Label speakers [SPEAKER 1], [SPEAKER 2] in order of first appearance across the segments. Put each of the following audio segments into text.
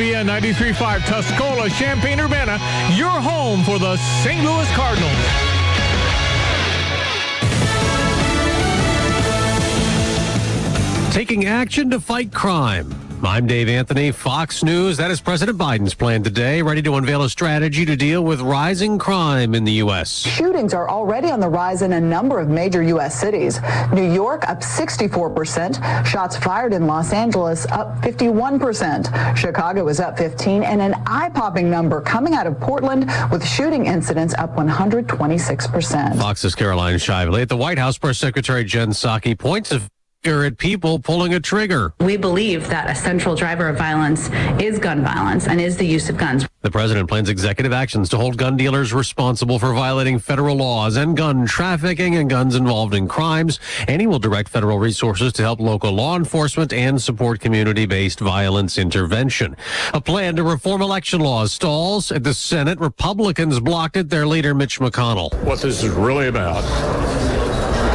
[SPEAKER 1] Via 93.5 Tuscola, Champaign, Urbana, your home for the St. Louis Cardinals.
[SPEAKER 2] Taking action to fight crime. I'm Dave Anthony, Fox News. That is President Biden's plan today, ready to unveil a strategy to deal with rising crime in the U.S.
[SPEAKER 3] Shootings are already on the rise in a number of major U.S. cities. New York up 64%, shots fired in Los Angeles up 51%, Chicago is up 15, and an eye-popping number coming out of Portland with shooting incidents up 126%.
[SPEAKER 2] Fox's Caroline Shively at the White House Press Secretary Jen Psaki points of at people pulling a trigger.
[SPEAKER 4] We believe that a central driver of violence is gun violence and is the use of guns.
[SPEAKER 2] The president plans executive actions to hold gun dealers responsible for violating federal laws and gun trafficking and guns involved in crimes. And he will direct federal resources to help local law enforcement and support community based violence intervention. A plan to reform election laws stalls at the Senate. Republicans blocked it. Their leader, Mitch McConnell.
[SPEAKER 5] What this is really about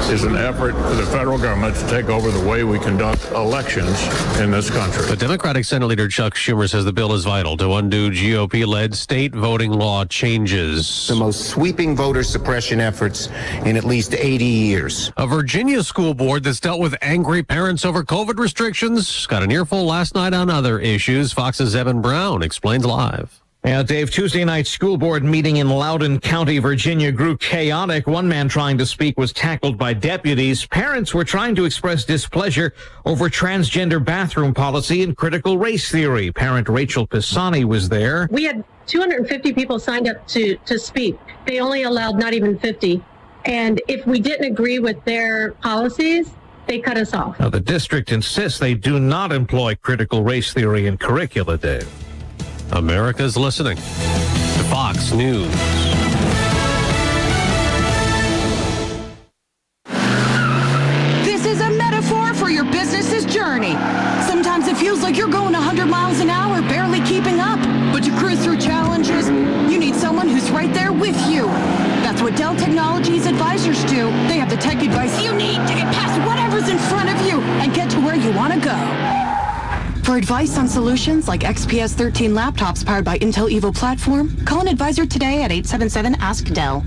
[SPEAKER 5] is an effort for the federal government to take over the way we conduct elections in this country.
[SPEAKER 2] But Democratic Senate Leader Chuck Schumer says the bill is vital to undo GOP led state voting law changes.
[SPEAKER 6] The most sweeping voter suppression efforts in at least 80 years.
[SPEAKER 2] A Virginia school board that's dealt with angry parents over COVID restrictions got an earful last night on other issues. Fox's Eben Brown explains live.
[SPEAKER 7] Yeah, Dave, Tuesday night school board meeting in Loudoun County, Virginia grew chaotic. One man trying to speak was tackled by deputies. Parents were trying to express displeasure over transgender bathroom policy and critical race theory. Parent Rachel Pisani was there.
[SPEAKER 8] We had 250 people signed up to, to speak. They only allowed not even 50. And if we didn't agree with their policies, they cut us off.
[SPEAKER 7] Now, the district insists they do not employ critical race theory in curricula, Dave.
[SPEAKER 2] America's listening to Fox News.
[SPEAKER 9] For advice on solutions like XPS 13 laptops powered by Intel Evo platform, call an advisor today at 877 Ask Dell.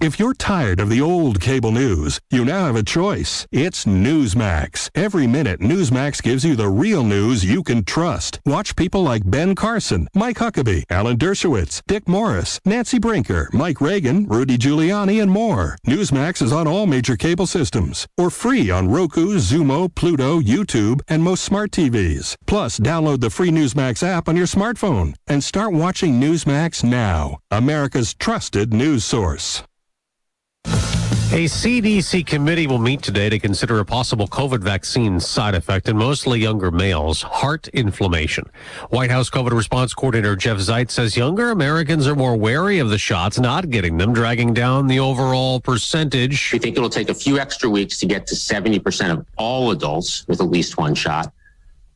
[SPEAKER 10] If you're tired of the old cable news, you now have a choice. It's Newsmax. Every minute, Newsmax gives you the real news you can trust. Watch people like Ben Carson, Mike Huckabee, Alan Dershowitz, Dick Morris, Nancy Brinker, Mike Reagan, Rudy Giuliani, and more. Newsmax is on all major cable systems or free on Roku, Xumo, Pluto, YouTube, and most smart TVs. Plus, download the free Newsmax app on your smartphone and start watching Newsmax now, America's trusted news source.
[SPEAKER 2] A CDC committee will meet today to consider a possible COVID vaccine side effect in mostly younger males, heart inflammation. White House COVID response coordinator Jeff Zients says younger Americans are more wary of the shots, not getting them, dragging down the overall percentage.
[SPEAKER 11] We think it'll take a few extra weeks to get to 70% of all adults with at least one shot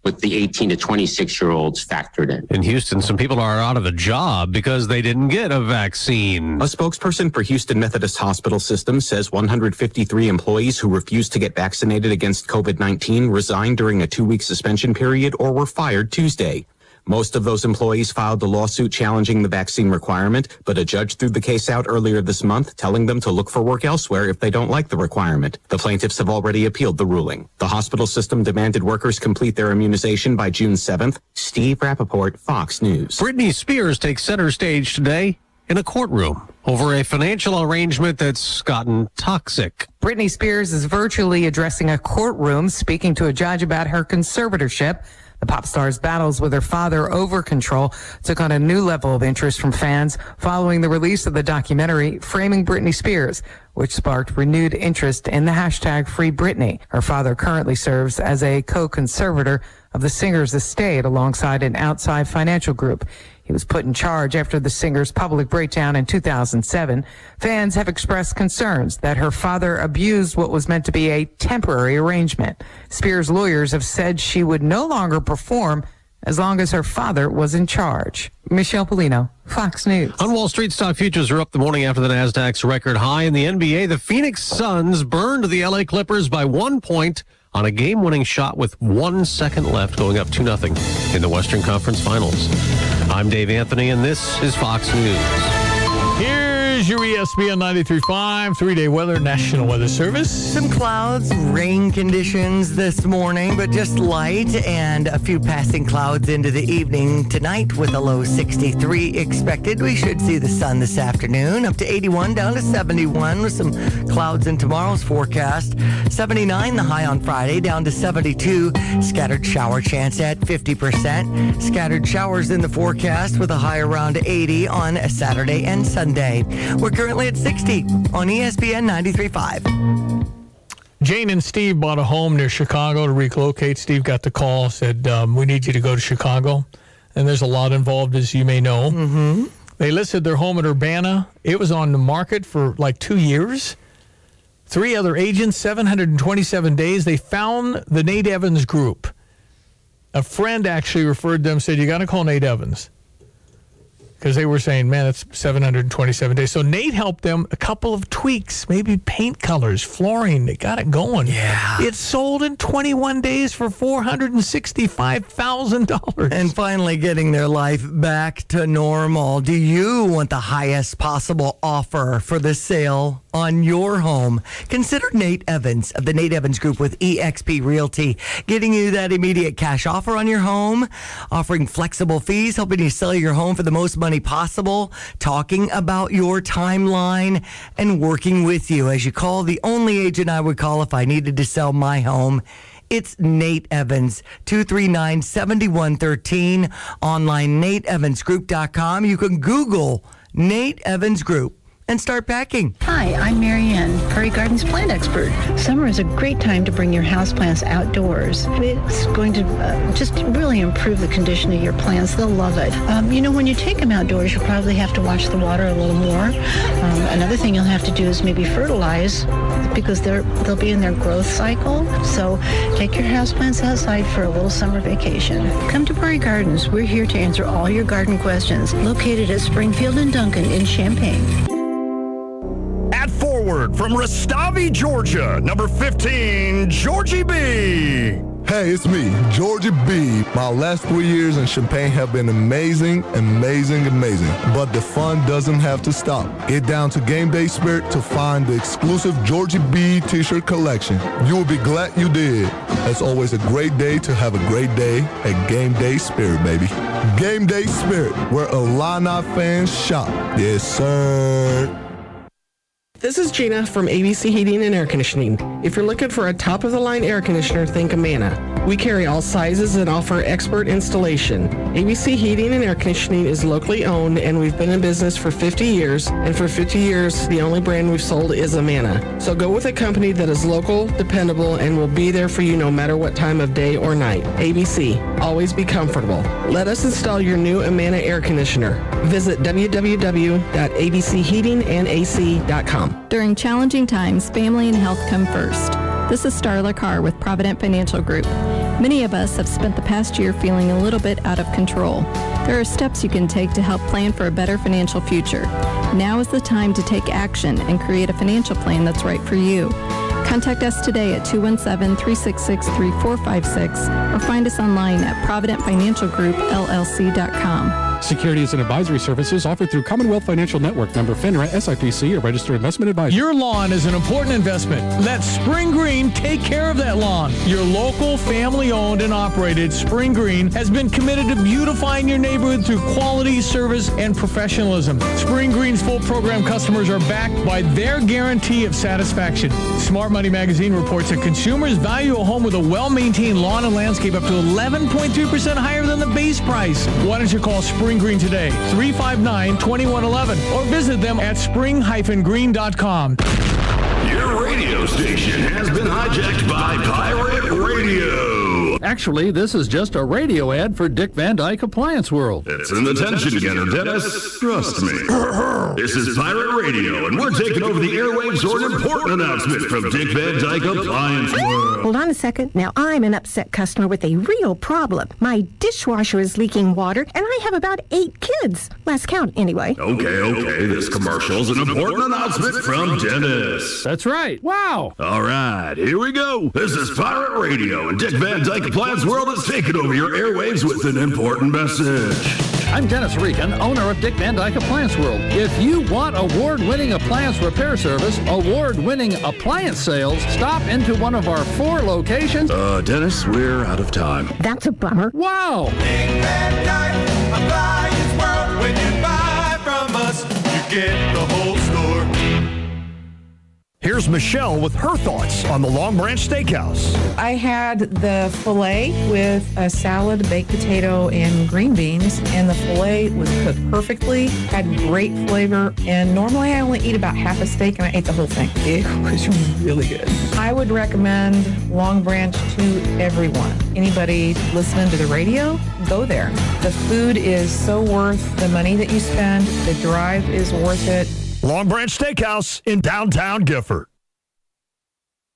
[SPEAKER 11] with the 18 to 26 year olds factored in.
[SPEAKER 2] In Houston, some people are out of a job because they didn't get a vaccine.
[SPEAKER 12] A spokesperson for Houston Methodist Hospital System says 153 employees who refused to get vaccinated against COVID 19 resigned during a two week suspension period or were fired Tuesday. Most of those employees filed a lawsuit challenging the vaccine requirement, but a judge threw the case out earlier this month, telling them to look for work elsewhere if they don't like the requirement. The plaintiffs have already appealed the ruling. The hospital system demanded workers complete their immunization by June 7th. Steve Rappaport, Fox News.
[SPEAKER 2] Britney Spears takes center stage today in a courtroom over a financial arrangement that's gotten toxic.
[SPEAKER 13] Britney Spears is virtually addressing a courtroom, speaking to a judge about her conservatorship. The pop star's battles with her father over control took on a new level of interest from fans following the release of the documentary Framing Britney Spears, which sparked renewed interest in the hashtag Free Britney. Her father currently serves as a co-conservator of the singer's estate alongside an outside financial group. He was put in charge after the singer's public breakdown in 2007. Fans have expressed concerns that her father abused what was meant to be a temporary arrangement. Spears' lawyers have said she would no longer perform as long as her father was in charge. Michelle Pellino, Fox News.
[SPEAKER 2] On Wall Street, stock futures are up the morning after the Nasdaq's record high in the NBA. The Phoenix Suns burned the LA Clippers by one point on a game-winning shot with one second left, going up 2-0 in the Western Conference Finals. I'm Dave Anthony, and this is Fox News.
[SPEAKER 1] Here's your ESPN 93.5 three-day weather, National Weather Service.
[SPEAKER 14] Some clouds, rain conditions this morning, but just light and a few passing clouds into the evening tonight with a low 63 expected. We should see the sun this afternoon up to 81 down to 71 with some clouds in tomorrow's forecast. 79 the high on Friday down to 72. Scattered shower chance at 50%. Scattered showers in the forecast with a high around 80 on Saturday and Sunday. We're currently at 60 on ESPN 93.5.
[SPEAKER 1] Jane and Steve bought a home near Chicago to relocate. Steve got the call, said, um, We need you to go to Chicago. And there's a lot involved, as you may know.
[SPEAKER 14] Mm-hmm.
[SPEAKER 1] They listed their home in Urbana. It was on the market for like two years. Three other agents, 727 days. They found the Nate Evans group. A friend actually referred them, said, You got to call Nate Evans. Because they were saying, man, it's 727 days. So Nate helped them a couple of tweaks, maybe paint colors, flooring. They got it going.
[SPEAKER 14] Yeah.
[SPEAKER 1] It sold in 21 days for $465,000.
[SPEAKER 14] And finally getting their life back to normal. Do you want the highest possible offer for the sale on your home? Consider Nate Evans of the Nate Evans Group with eXp Realty, getting you that immediate cash offer on your home, offering flexible fees, helping you sell your home for the most money possible, talking about your timeline, and working with you as you call the only agent I would call if I needed to sell my home. It's Nate Evans, 239 7113, online, nateevansgroup.com. You can Google Nate Evans Group and start packing.
[SPEAKER 15] Hi, I'm Marianne, Prairie Gardens plant expert. Summer is a great time to bring your houseplants outdoors. It's going to uh, just really improve the condition of your plants. They'll love it. Um, you know, when you take them outdoors, you'll probably have to watch the water a little more. Um, another thing you'll have to do is maybe fertilize because they're they'll be in their growth cycle. So take your houseplants outside for a little summer vacation. Come to Prairie Gardens. We're here to answer all your garden questions. Located at Springfield and Duncan in Champaign.
[SPEAKER 16] At forward from Rustavi, Georgia, number 15, Giorgi B.
[SPEAKER 17] Hey, it's me, Giorgi B. My last three years in Champaign have been amazing, amazing, amazing. But the fun doesn't have to stop. Get down to Game Day Spirit to find the exclusive Giorgi B t-shirt collection. You will be glad you did. It's always a great day to have a great day at Game Day Spirit, baby. Game Day Spirit, where Illini fans shop. Yes, sir.
[SPEAKER 18] This is Gina from ABC Heating and Air Conditioning. If you're looking for a top of the line air conditioner, think Amana. We carry all sizes and offer expert installation. ABC Heating and Air Conditioning is locally owned and we've been in business for 50 years. And for 50 years, the only brand we've sold is Amana. So go with a company that is local, dependable, and will be there for you no matter what time of day or night. ABC, always be comfortable. Let us install your new Amana air conditioner. Visit www.abcheatingandac.com.
[SPEAKER 19] During challenging times, family and health come first. This is Starla Carr with Provident Financial Group. Many of us have spent the past year feeling a little bit out of control. There are steps you can take to help plan for a better financial future. Now is the time to take action and create a financial plan that's right for you. Contact us today at 217-366-3456 or find us online at providentfinancialgroupllc.com.
[SPEAKER 20] Securities and advisory services offered through Commonwealth Financial Network, member FINRA, SIPC, a registered investment advisor.
[SPEAKER 1] Your lawn is an important investment. Let Spring Green take care of that lawn. Your local, family owned and operated Spring Green has been committed to beautifying your neighborhood through quality, service, and professionalism. Spring Green's full program customers are backed by their guarantee of satisfaction. Smart Money Magazine reports that consumers value a home with a well maintained lawn and landscape up to 11.3% higher than the base price. Why don't you call Spring Green today, 359 2111, or visit them at spring-green.com.
[SPEAKER 16] Your radio station has been hijacked by Pirate Radio.
[SPEAKER 21] Actually, this is just a radio ad for Dick Van Dyke Appliance World.
[SPEAKER 16] It's an attention getter, Dennis. Trust me. This is Pirate Radio, and we're taking over the airwaves for an important announcement from Dick Van Dyke Appliance World.
[SPEAKER 22] Hold on a second. Now, I'm an upset customer with a real problem. My dishwasher is leaking water, and I have about eight kids. Last count, anyway.
[SPEAKER 16] Okay, okay, this commercial's an important announcement from Dennis.
[SPEAKER 21] That's right. Wow.
[SPEAKER 16] All right, here we go. This is Pirate Radio, and Dick Van Dyke Appliance World is taking over your airwaves with an important message.
[SPEAKER 21] I'm Dennis Regan, owner of Dick Van Dyke Appliance World. If you want award-winning appliance repair service, award-winning appliance sales, stop into one of our four locations.
[SPEAKER 16] Uh, Dennis, we're out of time.
[SPEAKER 22] That's a bummer.
[SPEAKER 21] Wow.
[SPEAKER 23] When you buy from us, you get the whole store.
[SPEAKER 16] Here's Michelle with her thoughts on the Long Branch Steakhouse.
[SPEAKER 24] I had the filet with a salad, baked potato, and green beans, and the filet was cooked perfectly, had great flavor, and normally I only eat about half a steak, and I ate the whole thing. It was really good. I would recommend Long Branch to everyone. Anybody listening to the radio, go there. The food is so worth the money that you spend. The drive is worth it.
[SPEAKER 16] Long Branch Steakhouse in downtown Gifford.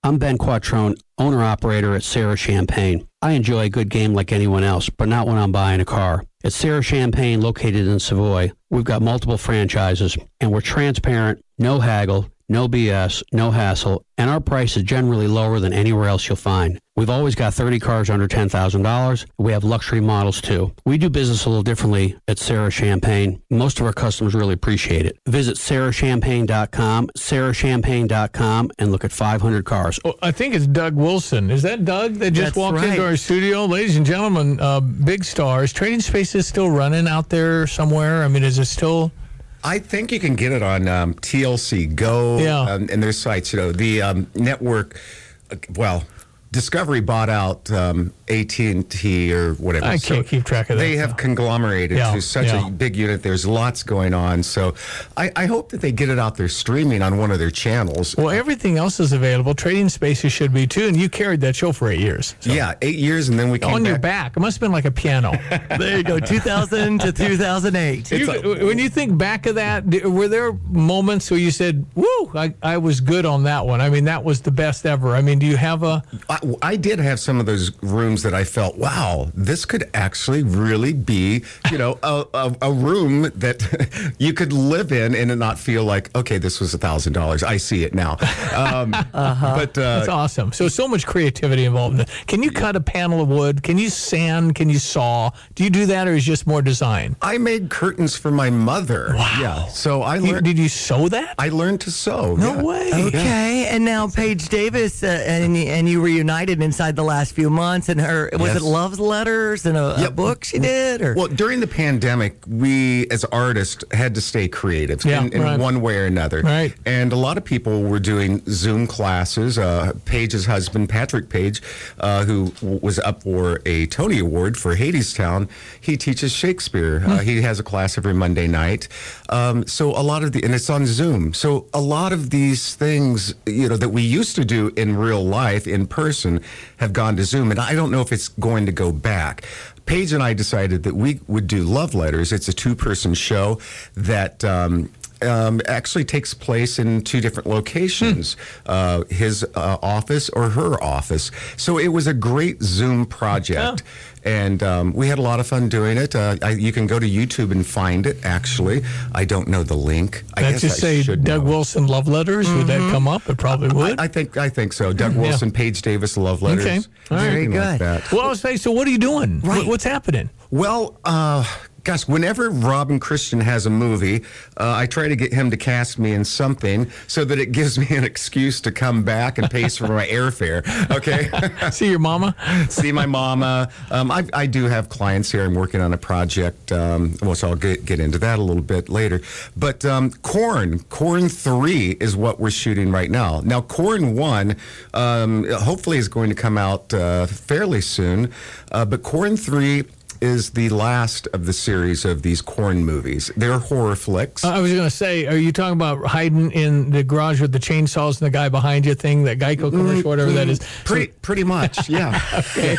[SPEAKER 25] I'm Ben Quattrone, owner operator at Sarah Champagne. I enjoy a good game like anyone else, but not when I'm buying a car. At Sarah Champagne, located in Savoy, we've got multiple franchises, and we're transparent, no haggle, no BS, no hassle, and our price is generally lower than anywhere else you'll find. We've always got 30 cars under $10,000. We have luxury models too. We do business a little differently at Sarah Champagne. Most of our customers really appreciate it. Visit sarahchampagne.com, sarahchampagne.com, and look at 500 cars.
[SPEAKER 1] Oh, I think it's Doug Wilson. Is that Doug that just
[SPEAKER 14] That's
[SPEAKER 1] walked into our studio? Ladies and gentlemen, uh, big stars. Trading Space is still running out there somewhere. I mean, is it still?
[SPEAKER 6] I think you can get it on um, TLC Go
[SPEAKER 1] Yeah.
[SPEAKER 6] um, and their sites. You know, the um, network, uh, well, Discovery bought out um, AT&T or whatever.
[SPEAKER 1] I can't keep track of that,
[SPEAKER 6] They have conglomerated
[SPEAKER 1] Yeah,
[SPEAKER 6] to such
[SPEAKER 1] yeah.
[SPEAKER 6] a big unit. There's lots going on. So I, I hope that they get it out there streaming on one of their channels.
[SPEAKER 1] Well, everything else is available. Trading Spaces should be too. And you carried that show for eight years. So.
[SPEAKER 6] Yeah, eight years, and then we came
[SPEAKER 1] On
[SPEAKER 6] back.
[SPEAKER 1] your back. It must have been like a piano.
[SPEAKER 14] There you go, 2000 to 2008.
[SPEAKER 1] You- when you think back of that, were there moments where you said, "Woo, I, I was good on that one"? I mean, that was the best ever. I mean, do you have a?
[SPEAKER 6] I, I did have some of those rooms that I felt, wow, this could actually really be, you know, a, a, a room that you could live in and not feel like, okay, this was a thousand dollars. I see it now. Um, But uh,
[SPEAKER 1] That's awesome. So so much creativity involved in. Can you cut a panel of wood? Can you sand? Can you saw? Do you do that, or is it just more design?
[SPEAKER 6] I made curtains for my mother. Wow. Yeah. So I learned.
[SPEAKER 1] did you sew that?
[SPEAKER 6] I learned to sew.
[SPEAKER 1] No
[SPEAKER 6] yeah.
[SPEAKER 1] way.
[SPEAKER 14] Okay, and now Paige Davis, uh, and and you reunited inside the last few months, and her was
[SPEAKER 6] Yes.
[SPEAKER 14] it love letters and a, a book she did, or
[SPEAKER 6] Well, during the pandemic, we as artists had to stay creative
[SPEAKER 1] Yeah,
[SPEAKER 6] in, in
[SPEAKER 1] right.
[SPEAKER 6] one way or another.
[SPEAKER 1] Right.
[SPEAKER 6] And a lot of people were doing Zoom classes. Uh, Paige's husband, Patrick Page, uh, who was up for a Tony Award for Hadestown, he teaches Shakespeare.
[SPEAKER 1] Hmm.
[SPEAKER 6] Uh, he has a class every Monday night. Um, so a lot of the, and it's on Zoom. So a lot of these things, you know, that we used to do in real life, in person, have gone to Zoom. And I don't know if it's going to go back. Paige and I decided that we would do love letters. It's a two person show that. Um, um, actually takes place in two different locations uh, his uh, office or her office. So it was a great Zoom project. And um, we had a lot of fun doing it. Uh, I, you can go to YouTube and find it, actually. I don't know the link. I
[SPEAKER 1] That
[SPEAKER 6] guess
[SPEAKER 1] just
[SPEAKER 6] I
[SPEAKER 1] say
[SPEAKER 6] should
[SPEAKER 1] Doug
[SPEAKER 6] know.
[SPEAKER 1] Wilson love letters. Would that come up? It probably would.
[SPEAKER 6] I, I think I think so. Doug
[SPEAKER 1] Yeah.
[SPEAKER 6] Wilson, Paige Davis, love letters.
[SPEAKER 1] Okay. All right.
[SPEAKER 6] something
[SPEAKER 1] Very
[SPEAKER 6] like
[SPEAKER 1] good.
[SPEAKER 6] that.
[SPEAKER 1] well, I was saying, so what are you doing? What- what's happening?
[SPEAKER 6] Well, uh, gosh, whenever Robin Christian has a movie, uh, I try to get him to cast me in something so that it gives me an excuse to come back and pay for my airfare. Okay.
[SPEAKER 1] See your mama?
[SPEAKER 6] See my mama. Um, I, I do have clients here. I'm working on a project. Um, well, so I'll get, get into that a little bit later. But um, Corn, Corn 3 is what we're shooting right now. Now, Corn 1 um, hopefully is going to come out uh, fairly soon. Uh, but Corn 3 is the last of the series of these corn movies. They're horror flicks.
[SPEAKER 1] Uh, I was going to say, are you talking about hiding in the garage with the chainsaws and the guy behind you thing, that Geico commercial, whatever that is?
[SPEAKER 6] Pretty, pretty much, yeah.
[SPEAKER 1] okay.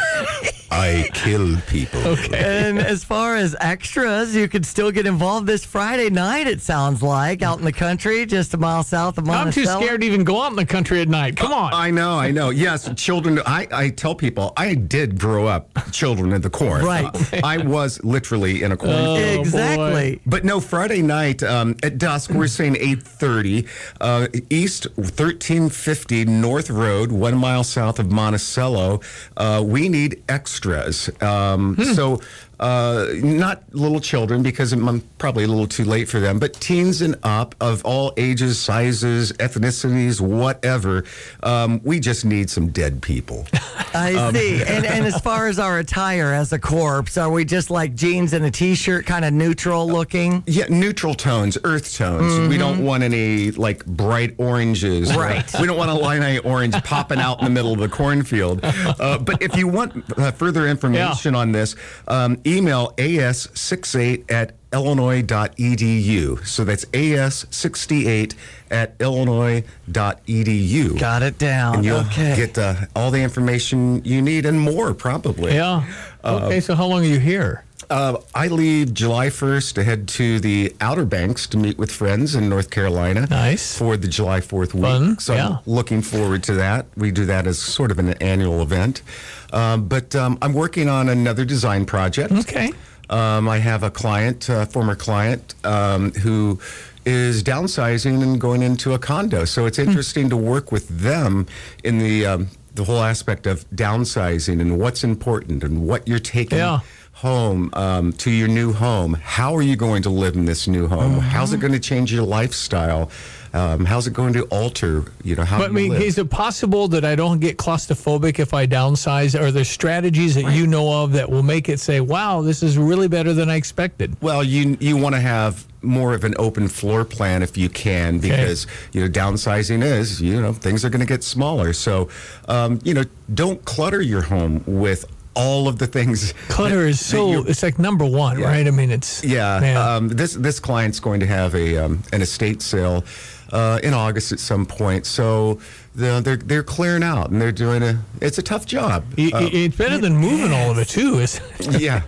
[SPEAKER 6] I kill people. Okay.
[SPEAKER 14] And as far as extras, you could still get involved this Friday night, it sounds like, out in the country, just a mile south of Monticello.
[SPEAKER 1] I'm too scared to even go out in the country at night. Come on.
[SPEAKER 6] I know, I know. Yes, children. I, I tell people I did grow up children in the corn.
[SPEAKER 14] Right.
[SPEAKER 6] I was literally in a corn.
[SPEAKER 14] Oh, Exactly. boy.
[SPEAKER 6] But no, Friday night um, at dusk, we're saying 8.30, uh, East 1350 North Road, one mile south of Monticello. Uh, we need extras. Um, So uh, not little children because I'm probably a little too late for them, but teens and up of all ages, sizes, ethnicities, whatever. Um, we just need some dead people.
[SPEAKER 14] I
[SPEAKER 6] Um,
[SPEAKER 14] see. And, and as far as our attire as a corpse, are we just like jeans and a t-shirt, kind of neutral looking?
[SPEAKER 6] Yeah, neutral tones, earth tones. We don't want any like bright oranges.
[SPEAKER 14] Right.
[SPEAKER 6] We don't want a line of orange popping out in the middle of the cornfield. Uh, but if you want uh, further information on this, um, email as68 at illinois.edu. So that's as68 at illinois.edu.
[SPEAKER 14] Got it down.
[SPEAKER 6] And you'll
[SPEAKER 14] Okay.
[SPEAKER 6] get uh, all the information you need and more, probably.
[SPEAKER 1] Yeah. Okay, so how long are you here?
[SPEAKER 6] Uh, I leave July 1st to head to the Outer Banks to meet with friends in North Carolina.
[SPEAKER 1] Nice.
[SPEAKER 6] For the July 4th week.
[SPEAKER 1] Fun,
[SPEAKER 6] So
[SPEAKER 1] yeah.
[SPEAKER 6] I'm looking forward to that. We do that as sort of an annual event. Um, but um, I'm working on another design project.
[SPEAKER 1] Okay.
[SPEAKER 6] Um, I have a client, a former client, um, who is downsizing and going into a condo. So
[SPEAKER 1] Hmm.
[SPEAKER 6] it's interesting to work with them in the um, the whole aspect of downsizing and what's important and what you're taking
[SPEAKER 1] Yeah.
[SPEAKER 6] home um, to your new home. How are you going to live in this new home?
[SPEAKER 1] Mm-hmm.
[SPEAKER 6] How's it going to change your lifestyle? Um, how's it going to alter, you know, how
[SPEAKER 1] But I mean,
[SPEAKER 6] live?
[SPEAKER 1] is it possible that I don't get claustrophobic if I downsize? Are there strategies that you know of that will make it say, "Wow, this is really better than I expected"?
[SPEAKER 6] Well, you you want to have more of an open floor plan if you can, because you know downsizing is you know things are going to get smaller. So, um, you know, don't clutter your home with all of the things.
[SPEAKER 1] Clutter is so it's like number one,
[SPEAKER 6] Yeah.
[SPEAKER 1] right? I mean, it's
[SPEAKER 6] Yeah, um, this this client's going to have a um, an estate sale uh, in August at some point. So the, they're they're clearing out and they're doing a. It's a tough job.
[SPEAKER 1] I-
[SPEAKER 6] Uh,
[SPEAKER 1] it's better than moving all of it too. Is
[SPEAKER 6] yeah,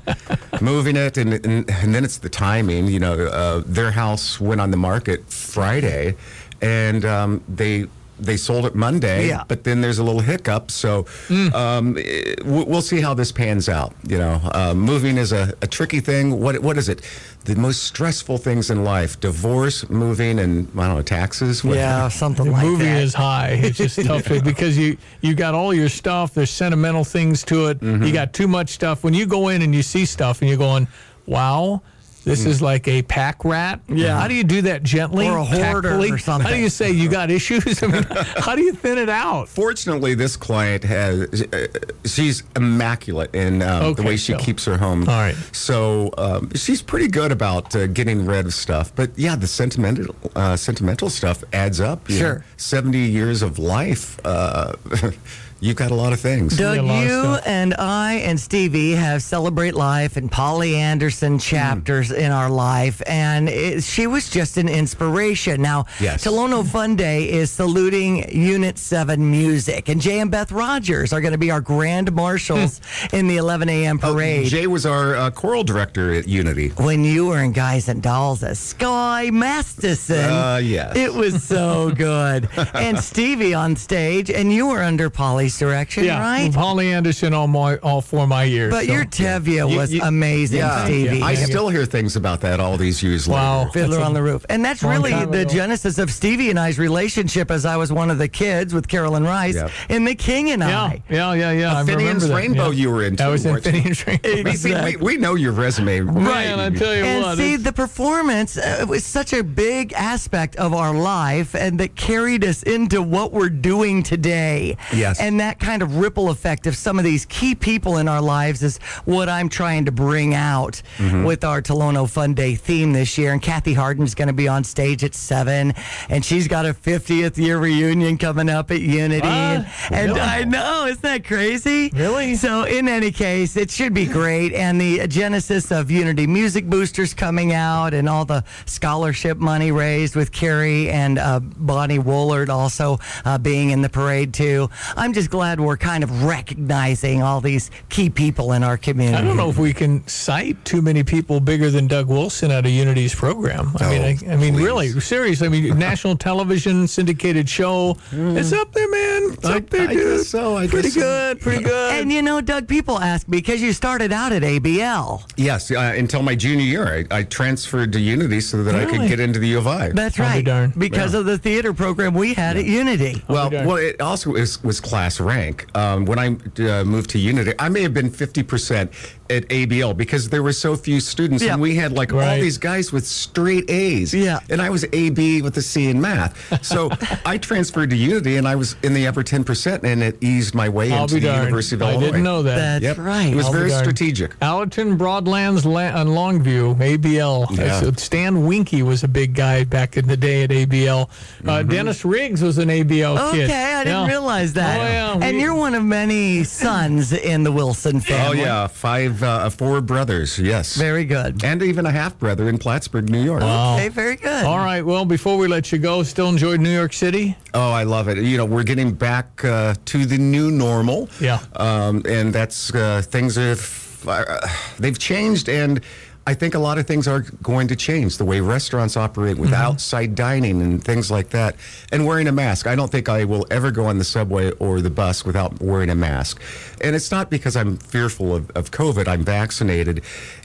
[SPEAKER 6] moving it, and, and and then it's the timing. You know, uh, their house went on the market Friday, and um, they they sold it Monday.
[SPEAKER 14] Yeah.
[SPEAKER 6] But then there's a little hiccup, so um, eh, we- we'll see how this pans out. You know, uh, moving is a, a tricky thing. What what is it? The most stressful things in life: divorce, moving, and I don't know, taxes. What-
[SPEAKER 14] Yeah, something like
[SPEAKER 1] moving
[SPEAKER 14] that.
[SPEAKER 1] is high. It's just tough to- because you you got all your stuff. There's sentimental things to it.
[SPEAKER 6] Mm-hmm.
[SPEAKER 1] You got too much stuff. When you go in and you see stuff and you're going, "Wow." This is like a pack rat.
[SPEAKER 14] Mm. Yeah.
[SPEAKER 1] How do you do that gently?
[SPEAKER 14] Or a hoarder
[SPEAKER 1] tactfully?
[SPEAKER 14] or something.
[SPEAKER 1] How do you say you got issues? I mean, how do you thin it out?
[SPEAKER 6] Fortunately, this client has, uh, she's immaculate in um, the way she
[SPEAKER 1] so-
[SPEAKER 6] keeps her home.
[SPEAKER 1] All right.
[SPEAKER 6] So um, she's pretty good about uh, getting rid of stuff. But yeah, the sentimental, uh, sentimental stuff adds up.
[SPEAKER 14] Sure.
[SPEAKER 6] know. 70 years of life, uh, you've got a lot of things.
[SPEAKER 14] Doug,
[SPEAKER 1] a
[SPEAKER 14] you
[SPEAKER 1] stuff.
[SPEAKER 14] and I and Stevie have Celebrate Life and Polly Anderson chapters in our life, and it, she was just an inspiration. Now,
[SPEAKER 6] Yes.
[SPEAKER 14] Tolono Fun Day is saluting Unit 7 music, and Jay and Beth Rogers are going to be our grand marshals in the 11 a.m.
[SPEAKER 6] Oh,
[SPEAKER 14] parade.
[SPEAKER 6] Jay was our uh, choral director at Unity.
[SPEAKER 14] when you were in Guys and Dolls as Sky Masterson.
[SPEAKER 6] Uh, yes.
[SPEAKER 14] It was so good. and Stevie on stage, and you were under Polly's direction,
[SPEAKER 1] Yeah,
[SPEAKER 14] right?
[SPEAKER 1] Holly Anderson all my all four my years.
[SPEAKER 14] But
[SPEAKER 1] so-
[SPEAKER 14] your Tevye
[SPEAKER 6] You-
[SPEAKER 14] was
[SPEAKER 6] you-
[SPEAKER 14] amazing,
[SPEAKER 6] Yeah,
[SPEAKER 14] Stevie.
[SPEAKER 6] I still hear things about that all these years
[SPEAKER 1] Wow.
[SPEAKER 6] later.
[SPEAKER 14] Fiddler
[SPEAKER 1] That's a
[SPEAKER 14] on the Roof. And that's really the
[SPEAKER 1] ago.
[SPEAKER 14] genesis of Stevie and I's relationship as I was one of the kids with Carolyn Rice
[SPEAKER 6] Yep.
[SPEAKER 14] in The King and
[SPEAKER 1] yeah,
[SPEAKER 14] I.
[SPEAKER 1] yeah, yeah, yeah. I remember
[SPEAKER 6] Finian's Rainbow
[SPEAKER 1] yeah.
[SPEAKER 6] you were in,
[SPEAKER 1] I was in? Finian's Rainbow.
[SPEAKER 6] We, we, we know your resume.
[SPEAKER 1] Man, I tell you
[SPEAKER 14] And
[SPEAKER 1] what.
[SPEAKER 14] see, the performance uh, was such a big aspect of our life and that carried us into what we're doing today.
[SPEAKER 6] Yes.
[SPEAKER 14] And that kind of ripple effect of some of these key people in our lives is what I'm trying to bring out
[SPEAKER 6] Mm-hmm.
[SPEAKER 14] with our Tolono Fun Day theme this year. And Kathy Harden's going to be on stage at 7, and she's got a 50th year reunion coming up at Unity. And, and
[SPEAKER 1] Really?
[SPEAKER 14] I know, isn't that crazy?
[SPEAKER 1] Really?
[SPEAKER 14] So, in any case, it should be great. And the genesis of Unity Music Boosters coming out and all the scholarship money raised with Carrie and uh, Bonnie Woolard also uh, being in the parade, too. I'm just glad we're kind of recognizing all these key people in our community.
[SPEAKER 1] I don't know if we can cite too many people bigger than Doug Wilson out of Unity's program. I mean, I, I mean, really, seriously. I mean, national television syndicated show. It's up there, man. It's
[SPEAKER 6] I-
[SPEAKER 1] up there,
[SPEAKER 6] I
[SPEAKER 1] dude.
[SPEAKER 6] guess so, I
[SPEAKER 1] pretty
[SPEAKER 6] guess so.
[SPEAKER 1] good, pretty good.
[SPEAKER 14] And you know, Doug, people ask because you started out at ABL.
[SPEAKER 6] Yes, uh, until my junior year, I, I transferred to Unity so that I could get into the U of I.
[SPEAKER 14] That's right. Because of the theater program we had at Unity.
[SPEAKER 6] Well, well, it also was, was class rank. Um, when I uh, moved to Unity, I may have been 50% at ABL because there were so few students,
[SPEAKER 14] Yeah.
[SPEAKER 6] and we had like all these guys with straight A's.
[SPEAKER 14] Yeah.
[SPEAKER 6] And I was AB with a C in math. So I transferred to Unity, and I was in the upper 10%, and it eased my way
[SPEAKER 1] I'll
[SPEAKER 6] into the
[SPEAKER 1] darned.
[SPEAKER 6] University of
[SPEAKER 1] I
[SPEAKER 6] Illinois.
[SPEAKER 1] didn't know that.
[SPEAKER 6] That's yep. Right. It was
[SPEAKER 1] I'll
[SPEAKER 6] very strategic.
[SPEAKER 1] Allerton, Broadlands, La- and Longview, ABL.
[SPEAKER 6] Yeah.
[SPEAKER 1] That's- uh, Stan Winky was a big guy back in the day at ABL. Uh, mm-hmm. Dennis Riggs was an ABL
[SPEAKER 14] Okay,
[SPEAKER 1] kid.
[SPEAKER 14] Okay, I didn't
[SPEAKER 1] Yeah.
[SPEAKER 14] realize that.
[SPEAKER 1] Oh, yeah.
[SPEAKER 14] And
[SPEAKER 1] we-
[SPEAKER 14] you're one of many sons in the Wilson
[SPEAKER 6] oh,
[SPEAKER 14] family.
[SPEAKER 6] Oh yeah, five, uh, four brothers. Yes,
[SPEAKER 14] very good,
[SPEAKER 6] and even a half brother in Plattsburgh, New York.
[SPEAKER 14] Okay, very good.
[SPEAKER 1] All right. Well, before we let you go, still enjoyed New York City?
[SPEAKER 6] Oh, I love it. You know, we're getting back uh, to the new normal.
[SPEAKER 1] Yeah.
[SPEAKER 6] Um, and that's uh, things have uh, they've changed, and I think a lot of things are going to change. The way restaurants operate with
[SPEAKER 1] Mm-hmm.
[SPEAKER 6] outside dining and things like that, and wearing a mask. I don't think I will ever go on the subway or the bus without wearing a mask. And it's not because I'm fearful of, of COVID. I'm vaccinated.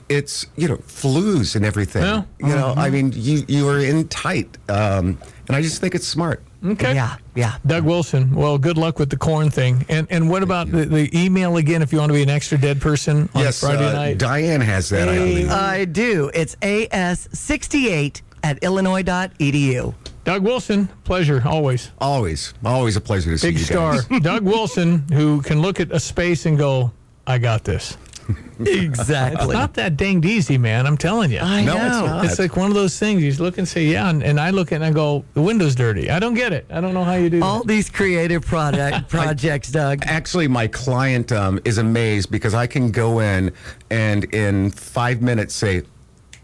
[SPEAKER 6] It's you know flus and everything.
[SPEAKER 1] Yeah.
[SPEAKER 6] You know,
[SPEAKER 1] Mhm.
[SPEAKER 6] I mean, you you are in tight, um, and I just think it's smart.
[SPEAKER 1] Okay.
[SPEAKER 14] Yeah, yeah.
[SPEAKER 1] Doug Wilson. Well, good luck with the corn thing. And and what about the, the email again if you want to be an extra dead person on
[SPEAKER 6] yes,
[SPEAKER 1] Friday
[SPEAKER 6] uh,
[SPEAKER 1] night?
[SPEAKER 6] Diane has that. I believe.
[SPEAKER 14] I do. It's AS68 at illinois.edu.
[SPEAKER 1] Doug Wilson, pleasure always.
[SPEAKER 6] Always, always a pleasure to see you.
[SPEAKER 1] Big
[SPEAKER 6] you
[SPEAKER 1] star.
[SPEAKER 6] guys.
[SPEAKER 1] Doug Wilson, who can look at a space and go, I got this.
[SPEAKER 14] Exactly.
[SPEAKER 1] It's not that danged easy, man. I'm telling you.
[SPEAKER 14] I No, it's know.
[SPEAKER 6] not.
[SPEAKER 1] It's like one of those things. You look and say, yeah, and, and I look at it and I go, the window's dirty. I don't get it. I don't know how you do
[SPEAKER 14] All
[SPEAKER 1] that.
[SPEAKER 14] these creative product projects, Doug.
[SPEAKER 6] Actually, my client um, is amazed because I can go in and in five minutes say,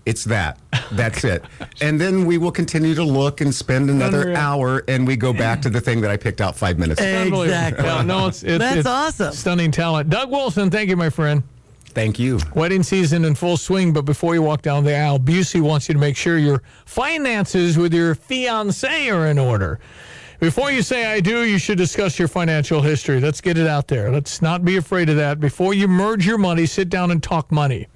[SPEAKER 6] it's that. That's it. And then we will continue to look and spend another
[SPEAKER 1] Unreal.
[SPEAKER 6] hour and we go back to the thing that I picked out five minutes ago.
[SPEAKER 14] Exactly.
[SPEAKER 1] Yeah, no, it's, it's,
[SPEAKER 14] That's
[SPEAKER 1] it's
[SPEAKER 14] awesome.
[SPEAKER 1] Stunning talent. Doug Wilson, thank you, my friend.
[SPEAKER 6] Thank you.
[SPEAKER 1] Wedding season in full swing, but before you walk down the aisle, Busey wants you to make sure your finances with your fiance are in order. Before you say I do, you should discuss your financial history. Let's get it out there. Let's not be afraid of that. Before you merge your money, sit down and talk money.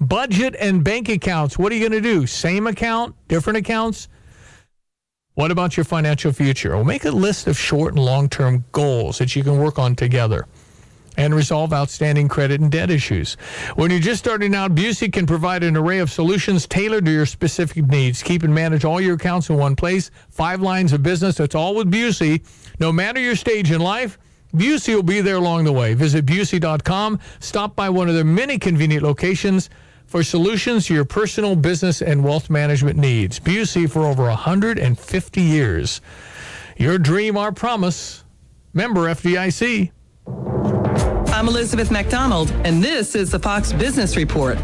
[SPEAKER 1] Budget and bank accounts. What are you going to do? Same account, different accounts? What about your financial future? Well, make a list of short and long term goals that you can work on together and resolve outstanding credit and debt issues. When you're just starting out, Busey can provide an array of solutions tailored to your specific needs. Keep and manage all your accounts in one place. Five lines of business. That's all with Busey. No matter your stage in life, Busey will be there along the way. Visit Busey.com. Stop by one of their many convenient locations for solutions to your personal, business, and wealth management needs. Busey for over 150 years. Your dream, our promise. Member FDIC.
[SPEAKER 26] I'm Elizabeth MacDonald, and this is the Fox Business Report.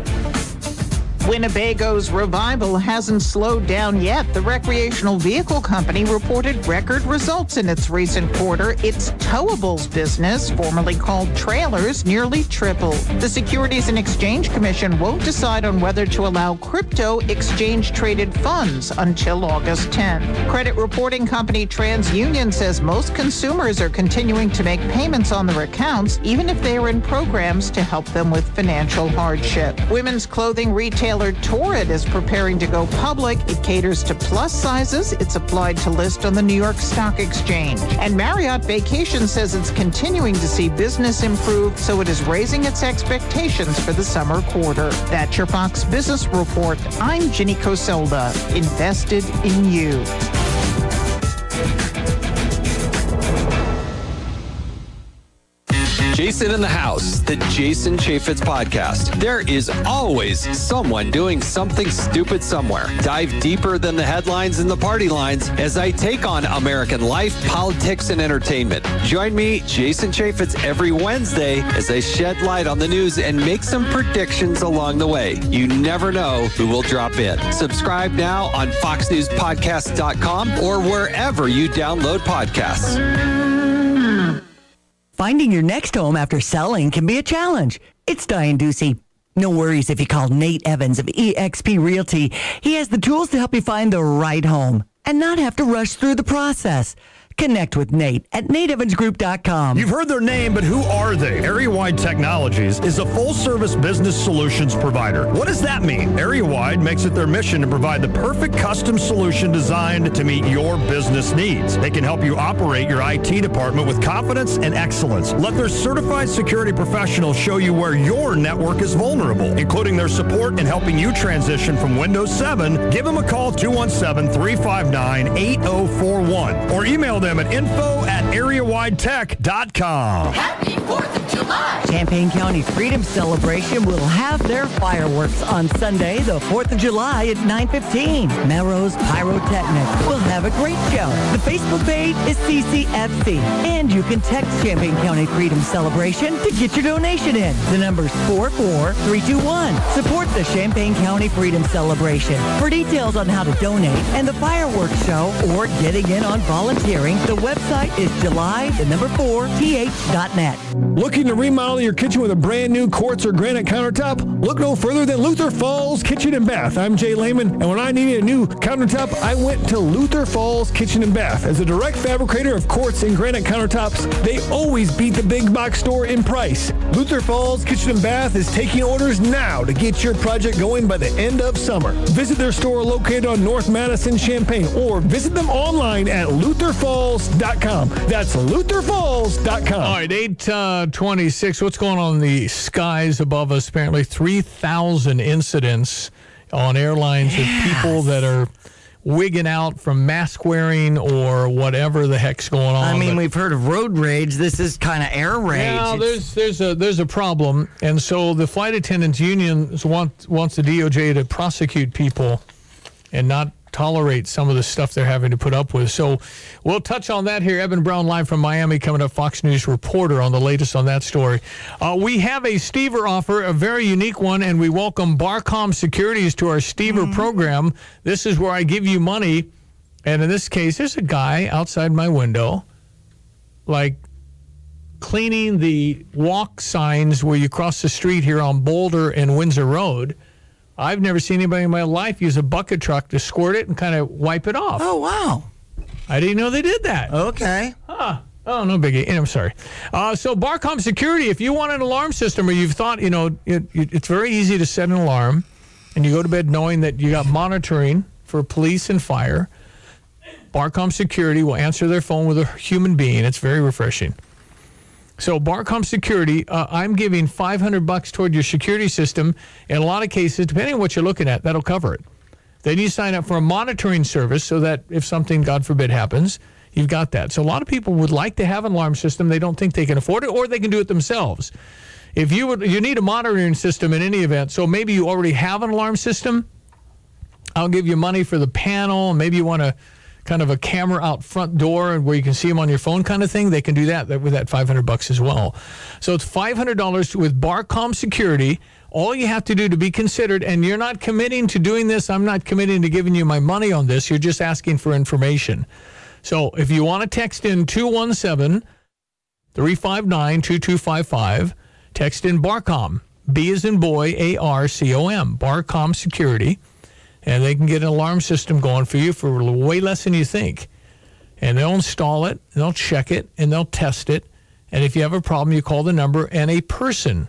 [SPEAKER 27] Winnebago's revival hasn't slowed down yet. The recreational vehicle company reported record results in its recent quarter. Its towables business, formerly called trailers, nearly tripled. The Securities and Exchange Commission won't decide on whether to allow crypto exchange traded funds until August 10. Credit reporting company TransUnion says most consumers are continuing to make payments on their accounts, even if they are in programs to help them with financial hardship. Women's clothing retailer Torrid is preparing to go public. It caters to plus sizes. It's applied to list on the New York Stock Exchange. And Marriott Vacation says it's continuing to see business improve, so it is raising its expectations for the summer quarter. That's your Fox Business Report. I'm Ginny Coselda, invested in you.
[SPEAKER 28] Jason in the House, the Jason Chaffetz podcast. There is always someone doing something stupid somewhere. Dive deeper than the headlines and the party lines as I take on American life, politics, and entertainment. Join me, Jason Chaffetz, every Wednesday as I shed light on the news and make some predictions along the way. You never know who will drop in. Subscribe now on FoxNewsPodcast.com or wherever you download podcasts.
[SPEAKER 14] Finding your next home after selling can be a challenge. It's Diane Ducey. No worries if you call Nate Evans of eXp Realty. He has the tools to help you find the right home and not have to rush through the process. Connect with Nate at nateevansgroup.com.
[SPEAKER 29] You've heard their name, but who are they? Area Wide Technologies is a full service business solutions provider. What does that mean? Area Wide makes it their mission to provide the perfect custom solution designed to meet your business needs. They can help you operate your IT department with confidence and excellence. Let their certified security professionals show you where your network is vulnerable, including their support in helping you transition from Windows 7. Give them a call 217 359 8041 or email them at info at areawidetech.com.
[SPEAKER 14] Happy 4th of July! Champaign County Freedom Celebration will have their fireworks on Sunday, the 4th of July at 9.15. Melrose Pyrotechnics will have a great show. The Facebook page is CCFC, and you can text Champaign County Freedom Celebration to get your donation in. The number's 44321. Support the Champaign County Freedom Celebration. For details on how to donate and the fireworks show or getting in on volunteering, the website is July, the number 4, th.net.
[SPEAKER 1] Looking to remodel your kitchen with a brand new quartz or granite countertop? Look no further than Luther Falls Kitchen and Bath. I'm Jay Lehman, and when I needed a new countertop, I went to Luther Falls Kitchen and Bath. As a direct fabricator of quartz and granite countertops, they always beat the big box store in price. Luther Falls Kitchen and Bath is taking orders now to get your project going by the end of summer. Visit their store located on North Madison, Champaign, or visit them online at lutherfalls.com. That's lutherfalls.com. All right, 826. Uh, What's going on in the skies above us? Apparently, 3,000 incidents on airlines of people that are wigging out from mask wearing or whatever the heck's going on.
[SPEAKER 14] I mean,
[SPEAKER 1] But-
[SPEAKER 14] we've heard of road rage. This is kind of air rage.
[SPEAKER 1] yeah, there's there's a there's a problem, and so the flight attendants union want wants the DOJ to prosecute people, and not tolerate some of the stuff they're having to put up with. So we'll touch on that here. Eben Brown live from Miami, coming up. Fox News reporter on the latest on that story. Uh, we have a Stever offer, a very unique one, and we welcome Barcom Securities to our Stever program. This is where I give you money, and in this case, there's a guy outside my window, like cleaning the walk signs where you cross the street here on Boulder and Windsor Road. I've never seen anybody in my life use a bucket truck to squirt it and kind of wipe it off.
[SPEAKER 14] Oh, wow.
[SPEAKER 1] I didn't know they did that.
[SPEAKER 14] Okay.
[SPEAKER 1] Huh. Oh, no biggie. I'm sorry. Uh, so, Barcom Security, if you want an alarm system or you've thought, you know, it, it, it's very easy to set an alarm and you go to bed knowing that you got monitoring for police and fire, Barcom Security will answer their phone with a human being. It's very refreshing. So Barcom Security, uh, I'm giving 500 bucks toward your security system. In a lot of cases, depending on what you're looking at, that'll cover it. Then you sign up for a monitoring service so that if something, God forbid, happens, you've got that. So a lot of people would like to have an alarm system. They don't think they can afford it, or they can do it themselves. If you would, you need a monitoring system in any event. So maybe you already have an alarm system. I'll give you money for the panel. Maybe you want a kind of a camera out front door and where you can see them on your phone kind of thing. They can do that with that 500 bucks as well. So it's $500 with Barcom Security. All you have to do to be considered, and you're not committing to doing this. I'm not committing to giving you my money on this. You're just asking for information. So if you want to text in 217 359 2255, text in Barcom. B is in boy, A R C O M. Barcom Security and they can get an alarm system going for you for way less than you think. And they'll install it, they'll check it, and they'll test it. And if you have a problem, you call the number, and a person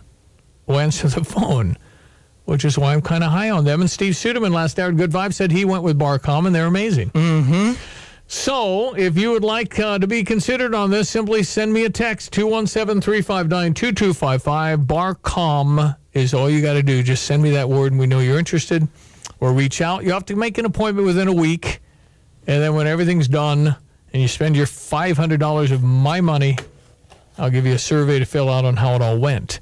[SPEAKER 1] will answer the phone, which is why I'm kind of high on them. And Steve Suderman last hour at Good Vibe said he went with Barcom, and they're amazing.
[SPEAKER 14] Mm-hmm.
[SPEAKER 1] So, if you would like uh, to be considered on this, simply send me a text 217 359 2255. Barcom is all you got to do. Just send me that word, and we know you're interested or reach out. You have to make an appointment within a week. And then when everything's done and you spend your $500 of my money, I'll give you a survey to fill out on how it all went.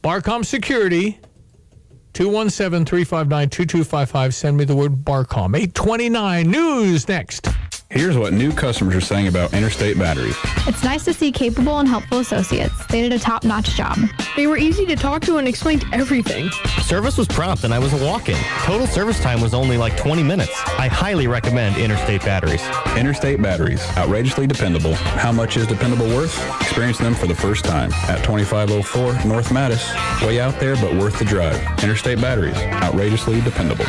[SPEAKER 1] Barcom Security, 217 359 2255. Send me the word Barcom. 829 News next.
[SPEAKER 30] Here's what new customers are saying about Interstate Batteries.
[SPEAKER 31] It's nice to see capable and helpful associates. They did a top-notch job.
[SPEAKER 32] They were easy to talk to and explained everything.
[SPEAKER 33] Service was prompt and I was a walk-in. Total service time was only like 20 minutes. I highly recommend Interstate Batteries.
[SPEAKER 30] Interstate Batteries, outrageously dependable. How much is dependable worth? Experience them for the first time at 2504 North Mattis. Way out there, but worth the drive. Interstate Batteries, outrageously dependable.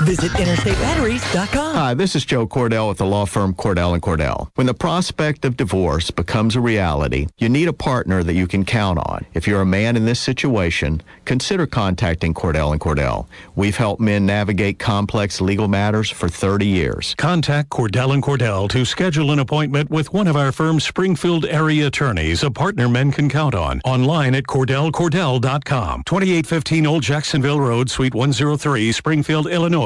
[SPEAKER 14] Visit interstatebatteries.com.
[SPEAKER 34] Hi, this is Joe Cordell with the law firm Cordell and Cordell. When the prospect of divorce becomes a reality, you need a partner that you can count on. If you're a man in this situation, consider contacting Cordell and Cordell. We've helped men navigate complex legal matters for 30 years.
[SPEAKER 35] Contact Cordell and Cordell to schedule an appointment with one of our firm's Springfield area attorneys, a partner men can count on. Online at cordellcordell.com. 2815 Old Jacksonville Road, Suite 103, Springfield, Illinois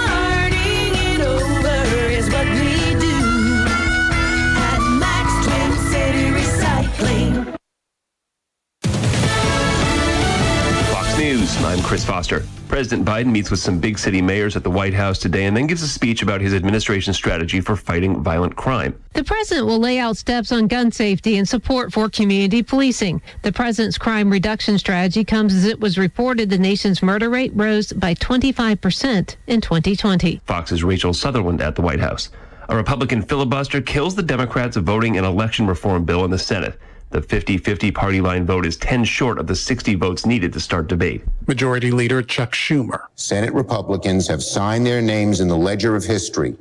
[SPEAKER 36] I'm Chris Foster. President Biden meets with some big city mayors at the White House today and then gives a speech about his administration's strategy for fighting violent crime.
[SPEAKER 37] The president will lay out steps on gun safety and support for community policing. The president's crime reduction strategy comes as it was reported the nation's murder rate rose by 25% in 2020.
[SPEAKER 36] Fox's Rachel Sutherland at the White House. A Republican filibuster kills the Democrats voting an election reform bill in the Senate. The 50 50 party line vote is 10 short of the 60 votes needed to start debate.
[SPEAKER 38] Majority Leader Chuck Schumer.
[SPEAKER 39] Senate Republicans have signed their names in the ledger of history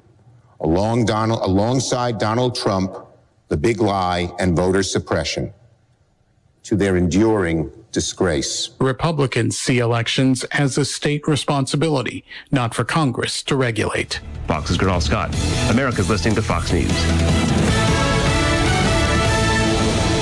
[SPEAKER 39] along Donald, alongside Donald Trump, the big lie, and voter suppression to their enduring disgrace.
[SPEAKER 38] Republicans see elections as a state responsibility, not for Congress to regulate.
[SPEAKER 36] Fox's Gernal Scott. America's listening to Fox News.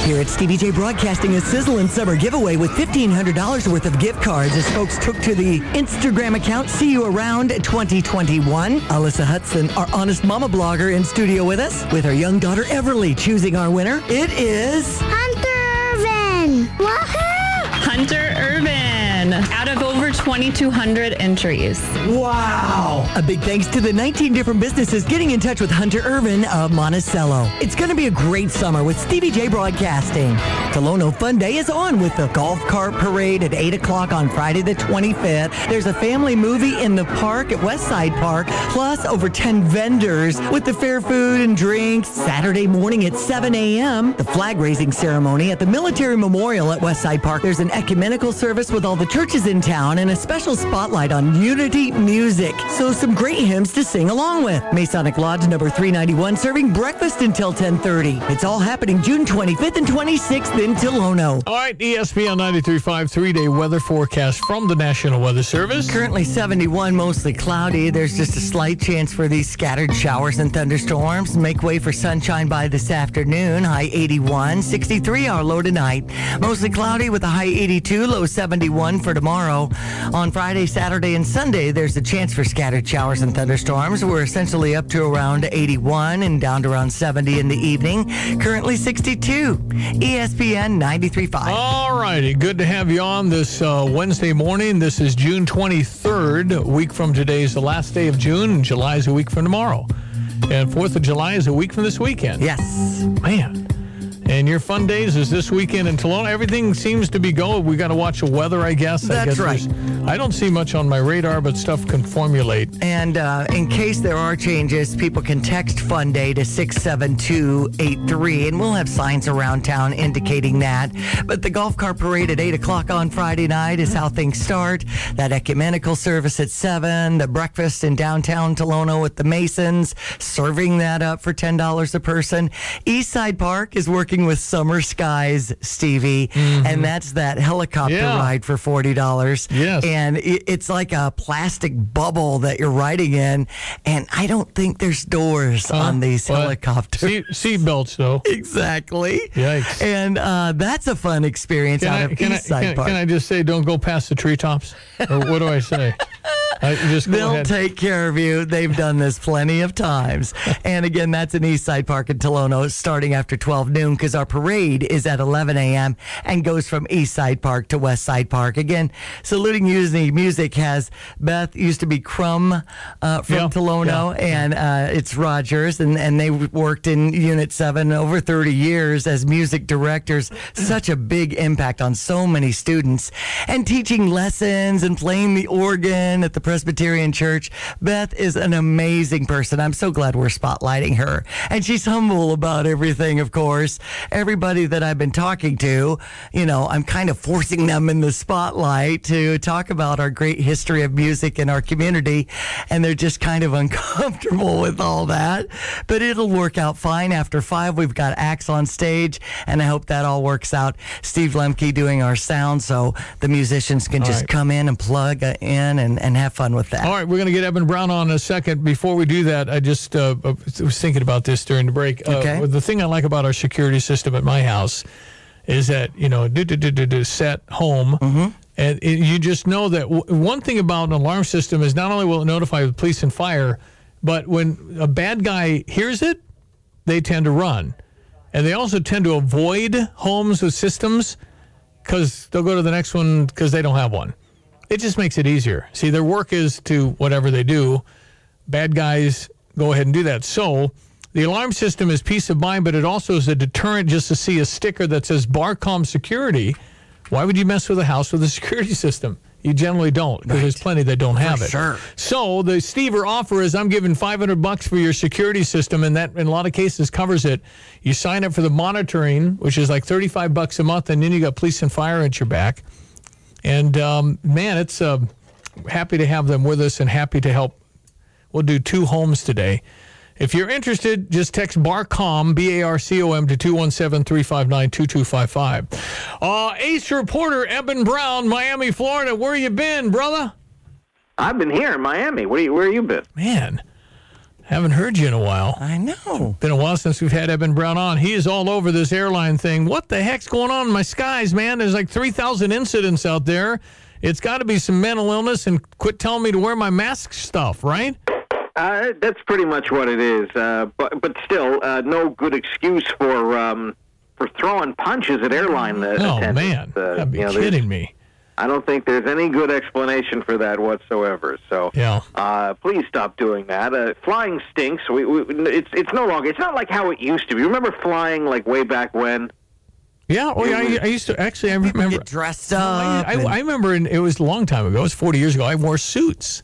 [SPEAKER 14] Here at Stevie Jay Broadcasting, a sizzling summer giveaway with $1,500 worth of gift cards as folks took to the Instagram account. See you around 2021. Alyssa Hudson, our honest mama blogger, in studio with us with her young daughter Everly choosing our winner. It is
[SPEAKER 40] Hunter Irvin. Woohoo!
[SPEAKER 41] Hunter Irvin out of over 2,200 entries.
[SPEAKER 14] Wow. A big thanks to the 19 different businesses getting in touch with Hunter Irvin of Monticello. It's going to be a great summer with Stevie Jay Broadcasting. Tolono Fun Day is on with the golf cart parade at 8 o'clock on Friday the 25th. There's a family movie in the park at Westside Park, plus over 10 vendors with the fair food and drinks. Saturday morning at 7 a.m., the flag raising ceremony at the Military Memorial at Westside Park. There's an ecumenical service with all the churches in town and a special spotlight on unity music. So some great hymns to sing along with. Masonic Lodge number 391 serving breakfast until 1030. It's all happening June 25th and 26th in Tolono.
[SPEAKER 1] All right, ESPN 93.5 three-day weather forecast from the National Weather Service.
[SPEAKER 14] Currently 71, mostly cloudy. There's just a slight chance for these scattered showers and thunderstorms. Make way for sunshine by this afternoon. High 81, 63 our low tonight. Mostly cloudy with a high 82, low 71 for tomorrow. On Friday, Saturday, and Sunday, there's a chance for scattered showers and thunderstorms. We're essentially up to around 81 and down to around 70 in the evening. Currently 62. ESPN 93.5.
[SPEAKER 1] All righty, good to have you on this uh, Wednesday morning. This is June 23rd. A week from today is the last day of June, and July is a week from tomorrow. And 4th of July is a week from this weekend.
[SPEAKER 14] Yes.
[SPEAKER 1] Man. And your fun days is this weekend in Tolono. Everything seems to be going. We got to watch the weather, I guess. I
[SPEAKER 14] That's
[SPEAKER 1] guess
[SPEAKER 14] right.
[SPEAKER 1] I don't see much on my radar, but stuff can formulate.
[SPEAKER 14] And uh, in case there are changes, people can text Fun Day to 67283, and we'll have signs around town indicating that. But the golf cart parade at 8 o'clock on Friday night is how things start. That ecumenical service at 7, the breakfast in downtown Tolono with the Masons, serving that up for $10 a person. Eastside Park is working with Summer Skies, Stevie, and that's that helicopter
[SPEAKER 1] Mm-hmm. Yeah.
[SPEAKER 14] ride for forty dollars.
[SPEAKER 1] Yes.
[SPEAKER 14] and it, it's like a plastic bubble that you're riding in, and I don't think there's doors on these
[SPEAKER 1] Well,
[SPEAKER 14] helicopters.
[SPEAKER 1] Seat, belts, though.
[SPEAKER 14] Exactly.
[SPEAKER 1] Yikes.
[SPEAKER 14] And uh, that's a fun experience
[SPEAKER 1] Can
[SPEAKER 14] out
[SPEAKER 1] I,
[SPEAKER 14] of
[SPEAKER 1] can, I,
[SPEAKER 14] East Side
[SPEAKER 1] can,
[SPEAKER 14] Park.
[SPEAKER 1] can I just say, don't go past the treetops? Or what do I say?
[SPEAKER 14] They'll
[SPEAKER 1] ahead.
[SPEAKER 14] take care of you. They've done this plenty of times. And again, that's in East Side Park in Tolono starting after 12 noon because our parade is at 11 a.m. and goes from East Side Park to West Side Park. Again, saluting using music has Beth used to be Crumb uh, from
[SPEAKER 1] Yeah,
[SPEAKER 14] Tolono and uh, it's Rogers and, and they worked in Unit 7 over 30 years as music directors. Such a big impact on so many students and teaching lessons and playing the organ at the Presbyterian Church. Beth is an amazing person. I'm so glad we're spotlighting her. And she's humble about everything, of course. Everybody that I've been talking to, you know, I'm kind of forcing them in the spotlight to talk about our great history of music in our community. And they're just kind of uncomfortable with all that. But it'll work out fine. After five, we've got acts on stage, and I hope that all works out. Steve Lemke doing our sound so the musicians can
[SPEAKER 1] All
[SPEAKER 14] just
[SPEAKER 1] right.
[SPEAKER 14] come in and plug in and, and have fun with that.
[SPEAKER 1] All right, we're going to get Eben Brown on in a second. Before we do that, I just uh, was thinking about this during the break. Uh,
[SPEAKER 14] Okay.
[SPEAKER 1] The thing I like about our security system at my house is that you know, do do do do do set home,
[SPEAKER 14] Mm-hmm.
[SPEAKER 1] and it, you just know that w- one thing about an alarm system is not only will it notify the police and fire, but when a bad guy hears it, they tend to run, and they also tend to avoid homes with systems because they'll go to the next one because they don't have one. It just makes it easier. See, their work is to whatever they do. Bad guys go ahead and do that. So the alarm system is peace of mind, but it also is a deterrent just to see a sticker that says Barcom Security. Why would you mess with a house with a security system? You generally don't because there's plenty that don't have it.
[SPEAKER 14] sure.
[SPEAKER 1] So the Stever offer is I'm giving 500 bucks for your security system, and that in a lot of cases covers it. You sign up for the monitoring, which is like 35 bucks a month, and then you got police and fire at your back. And um, man, it's uh, happy to have them with us and happy to help. We'll do two homes today. If you're interested, just text BARCOM, B A R C O M, to 217 359 2255. Uh, Ace reporter Eben Brown, Miami, Florida. Where you been, brother?
[SPEAKER 42] I've been here in Miami. Where you, where you been?
[SPEAKER 1] Man, haven't heard you in a while.
[SPEAKER 14] I know.
[SPEAKER 1] Been a while since we've had Eben Brown on. He is all over this airline thing. What the heck's going on in my skies, man? There's like 3,000 incidents out there. It's got to be some mental illness and quit telling me to wear my mask stuff, right?
[SPEAKER 42] Uh, that's pretty much what it is. Uh, but but still, uh, no good excuse for um, for throwing punches at airline uh,
[SPEAKER 1] Oh,
[SPEAKER 42] attendants.
[SPEAKER 1] man.
[SPEAKER 42] Uh,
[SPEAKER 1] Gotta be
[SPEAKER 42] you know,
[SPEAKER 1] kidding me.
[SPEAKER 42] I don't think there's any good explanation for that whatsoever. So
[SPEAKER 1] Yeah.
[SPEAKER 42] uh, please stop doing that. Uh, flying stinks. We, we, it's it's no longer. It's not like how it used to be. You remember flying like way back when?
[SPEAKER 1] Yeah, oh yeah. I, I used to actually. I remember
[SPEAKER 14] Get dressed
[SPEAKER 1] I,
[SPEAKER 14] up.
[SPEAKER 1] I,
[SPEAKER 14] and-
[SPEAKER 1] I remember in, it was a long time ago. It was 40 years ago. I wore suits,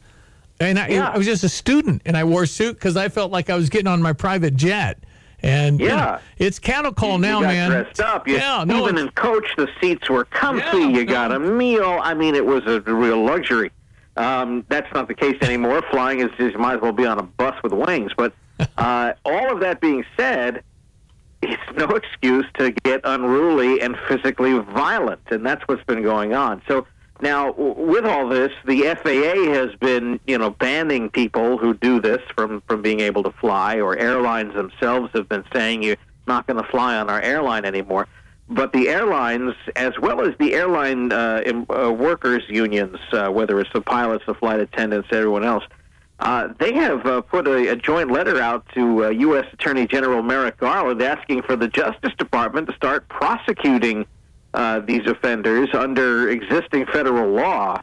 [SPEAKER 1] and I,
[SPEAKER 42] Yeah.
[SPEAKER 1] I was just a student, and I wore a suit because I felt like I was getting on my private jet. And you know,
[SPEAKER 42] Yeah.
[SPEAKER 1] it's cattle call now,
[SPEAKER 42] you
[SPEAKER 1] man.
[SPEAKER 42] dressed up. You,
[SPEAKER 1] yeah, no,
[SPEAKER 42] even in coach, the seats were comfy.
[SPEAKER 1] Yeah,
[SPEAKER 42] you got a meal. I mean, it was a real luxury. Um, that's not the case anymore. Flying is just you might as well be on a bus with wings. But uh, all of that being said, it's no excuse to get unruly and physically violent, and that's what's been going on. So now, with all this, the FAA has been, you know, banning people who do this from from being able to fly, or airlines themselves have been saying you're not going to fly on our airline anymore. But the airlines, as well as the airline uh, em- uh, workers unions, uh, whether it's the pilots, the flight attendants, everyone else, uh, they have uh, put a, a joint letter out to uh, U.S. Attorney General Merrick Garland asking for the Justice Department to start prosecuting uh, these offenders under existing federal law,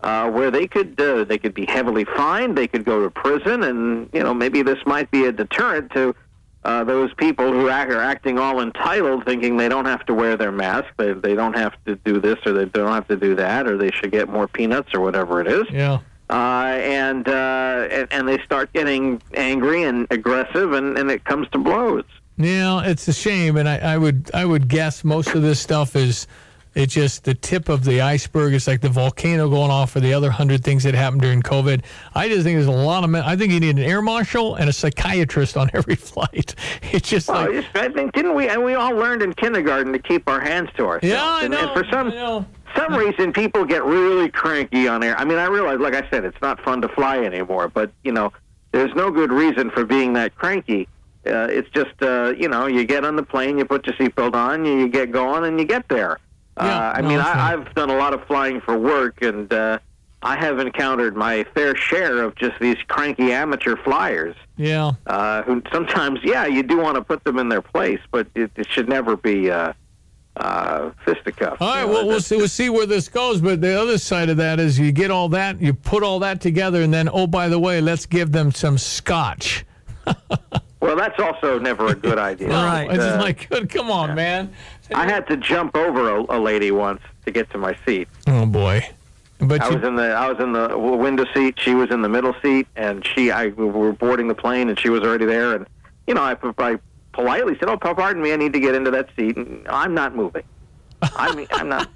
[SPEAKER 42] uh, where they could uh, they could be heavily fined, they could go to prison, and you know maybe this might be a deterrent to uh, those people who act, are acting all entitled, thinking they don't have to wear their mask, they they don't have to do this or they don't have to do that, or they should get more peanuts or whatever it is
[SPEAKER 1] yeah.
[SPEAKER 42] uh, and, uh, and and they start getting angry and aggressive, and, and it comes to blows.
[SPEAKER 1] Yeah, it's a shame, and I, I would I would guess most of this stuff is It's just the tip of the iceberg. It's like the volcano going off for the other hundred things that happened during COVID. I just think there's a lot of men. I think you need an air marshal and a psychiatrist on every flight. It's just
[SPEAKER 42] Well,
[SPEAKER 1] like
[SPEAKER 42] I think didn't we? And we all learned in kindergarten to keep our hands to ourselves.
[SPEAKER 1] Yeah, I
[SPEAKER 42] and,
[SPEAKER 1] know,
[SPEAKER 42] and for some some reason, people get really cranky on air. I mean, I realize, like I said, it's not fun to fly anymore. But you know, there's no good reason for being that cranky. Uh, it's just uh, you know, you get on the plane, you put your seatbelt on, you, get going, and you get there. uh, I
[SPEAKER 1] no,
[SPEAKER 42] mean, I, I've done a lot of flying for work, and uh, I have encountered my fair share of just these cranky amateur flyers
[SPEAKER 1] yeah.
[SPEAKER 42] uh, who sometimes, yeah, you do want to put them in their place, but it, it should never be uh, uh, fisticuffs.
[SPEAKER 1] All right, well, we'll see, we'll see where this goes. But the other side of that is you get all that, you put all that together, and then, oh, by the way, let's give them some scotch.
[SPEAKER 42] Well, that's also never a good idea.
[SPEAKER 1] No, It's just
[SPEAKER 42] Uh,
[SPEAKER 1] like, good, come on, man.
[SPEAKER 42] I had to jump over a, a lady once to get to my seat.
[SPEAKER 1] Oh boy. But
[SPEAKER 42] I
[SPEAKER 1] you,
[SPEAKER 42] was in the I was in the window seat. She was in the middle seat, and she I we were boarding the plane, and she was already there. And you know, I, I politely said, "Oh, pardon me, I need to get into that seat." And I'm not moving. I mean, I'm not.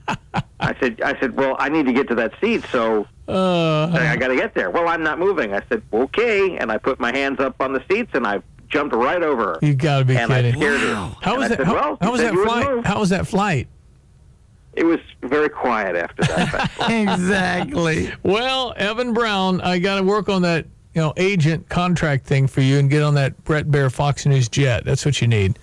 [SPEAKER 42] I said, I said, well, I need to get to that seat, so
[SPEAKER 1] uh,
[SPEAKER 42] I got to get there. Well, I'm not moving. I said, okay, and I put my hands up on the seats, and I jumped right over her.
[SPEAKER 1] you got to be
[SPEAKER 42] and
[SPEAKER 1] kidding.
[SPEAKER 42] I scared her.
[SPEAKER 1] How
[SPEAKER 42] And
[SPEAKER 1] was
[SPEAKER 42] I
[SPEAKER 1] that?
[SPEAKER 42] said,
[SPEAKER 1] How,
[SPEAKER 42] well,
[SPEAKER 1] how was that flight?
[SPEAKER 42] move.
[SPEAKER 1] How was that flight?
[SPEAKER 42] It was very quiet after that.
[SPEAKER 14] exactly.
[SPEAKER 1] Well, Eben Brown, I got to work on that, you know, agent contract thing for you and get on that Bret Baier Fox News jet. That's what you need.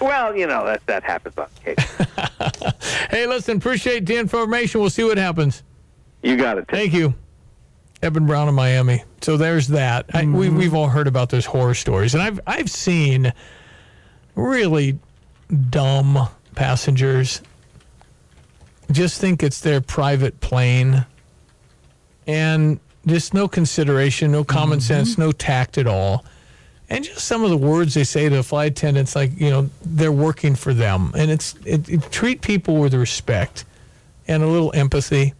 [SPEAKER 42] well, you know that that happens on occasion.
[SPEAKER 1] Hey, listen, appreciate the information. We'll see what happens.
[SPEAKER 42] You got it.
[SPEAKER 1] Thank you. Eben Brown in Miami. So there's that. I, we, mm-hmm. we've all heard about those horror stories, and I've I've seen really dumb passengers just think it's their private plane, and just no consideration, no common mm-hmm. sense, no tact at all. And just some of the words they say to the flight attendants, like you know, they're working for them, and it's it, it treat people with respect and a little empathy.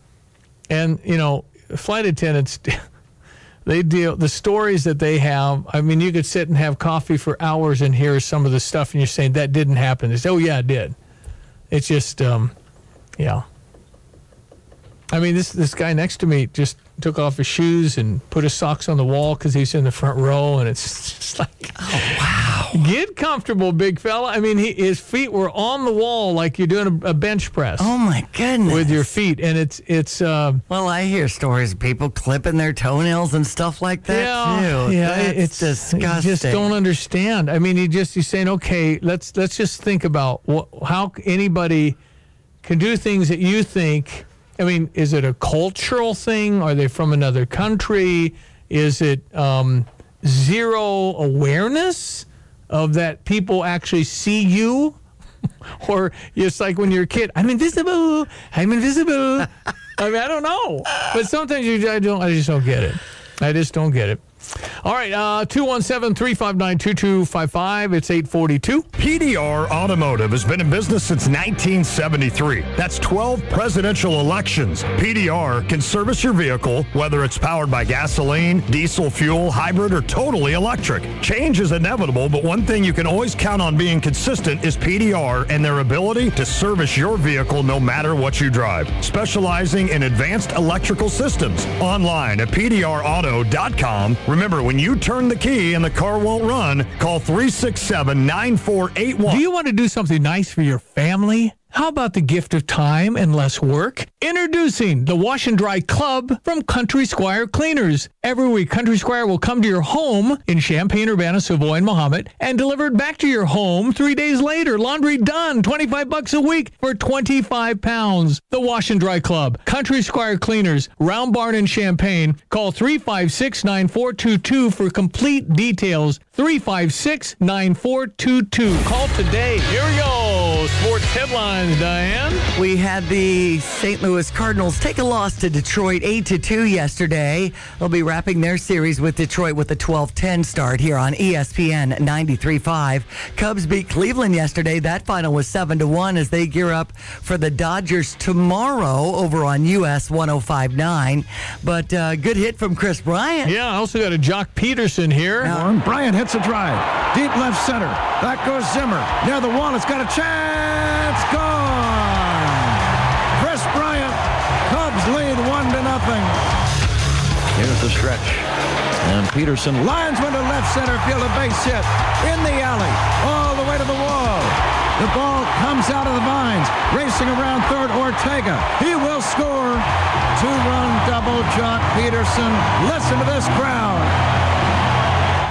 [SPEAKER 1] And you know, flight attendants, they deal the stories that they have. I mean, you could sit and have coffee for hours and hear some of the stuff, and you're saying that didn't happen. They say, "Oh yeah, it did." It's just, um, yeah. I mean, this this guy next to me just took off his shoes and put his socks on the wall because he's in the front row, and it's just like, oh get comfortable, big fella. I mean, he, his feet were on the wall like you're doing a, a bench press.
[SPEAKER 14] Oh my goodness.
[SPEAKER 1] With your feet, and it's it's. Uh,
[SPEAKER 14] Well, I hear stories of people clipping their toenails and stuff like that
[SPEAKER 1] yeah,
[SPEAKER 14] too.
[SPEAKER 1] yeah,
[SPEAKER 14] That's
[SPEAKER 1] it's
[SPEAKER 14] disgusting.
[SPEAKER 1] Just don't understand. I mean, he just he's saying, okay, let's let's just think about what, how anybody can do things that you think. I mean, is it a cultural thing? Are they from another country? Is it um, zero awareness of that people actually see you? or it's like when you're a kid, I'm invisible. I'm invisible. I mean, I don't know, but sometimes you, I don't. I just don't get it. I just don't get it. All right, uh, 217 359 2255. It's 842.
[SPEAKER 29] PDR Automotive has been in business since 1973. That's 12 presidential elections. PDR can service your vehicle, whether it's powered by gasoline, diesel fuel, hybrid, or totally electric. Change is inevitable, but one thing you can always count on being consistent is PDR and their ability to service your vehicle no matter what you drive. Specializing in advanced electrical systems. Online at PDRauto.com. Remember, when you turn the key and the car won't run, call 367 9481.
[SPEAKER 1] Do you want to do something nice for your family? How about the gift of time and less work? Introducing the Wash and Dry Club from Country Squire Cleaners. Every week, Country Squire will come to your home in Champaign, Urbana, Savoy, and Mahomet and deliver it back to your home three days later. Laundry done. 25 bucks a week for 25 pounds. The Wash and Dry Club. Country Squire Cleaners. Round Barn in Champaign. Call 356 9422 for complete details. 356 9422. Call today. Here we go. Sports headlines, Diane.
[SPEAKER 14] We had the St. Louis Cardinals take a loss to Detroit 8 to 2 yesterday. They'll be wrapping their series with Detroit with a 12-10 start here on ESPN 93.5. Cubs beat Cleveland yesterday. That final was 7 to 1 as they gear up for the Dodgers tomorrow over on US 105.9. But uh, good hit from Kris Bryant.
[SPEAKER 1] Yeah, I also got a Joc Pederson here.
[SPEAKER 43] Bryant hits a drive. Deep left center. Back goes Zimmer. Near the wall. It's got a chance. Here's the stretch. And Pederson lines one to left center field, a base hit in the alley, all the way to the wall. The ball comes out of the vines, racing around third. Ortega, he will score. Two-run double, Joc Pederson. Listen to this crowd.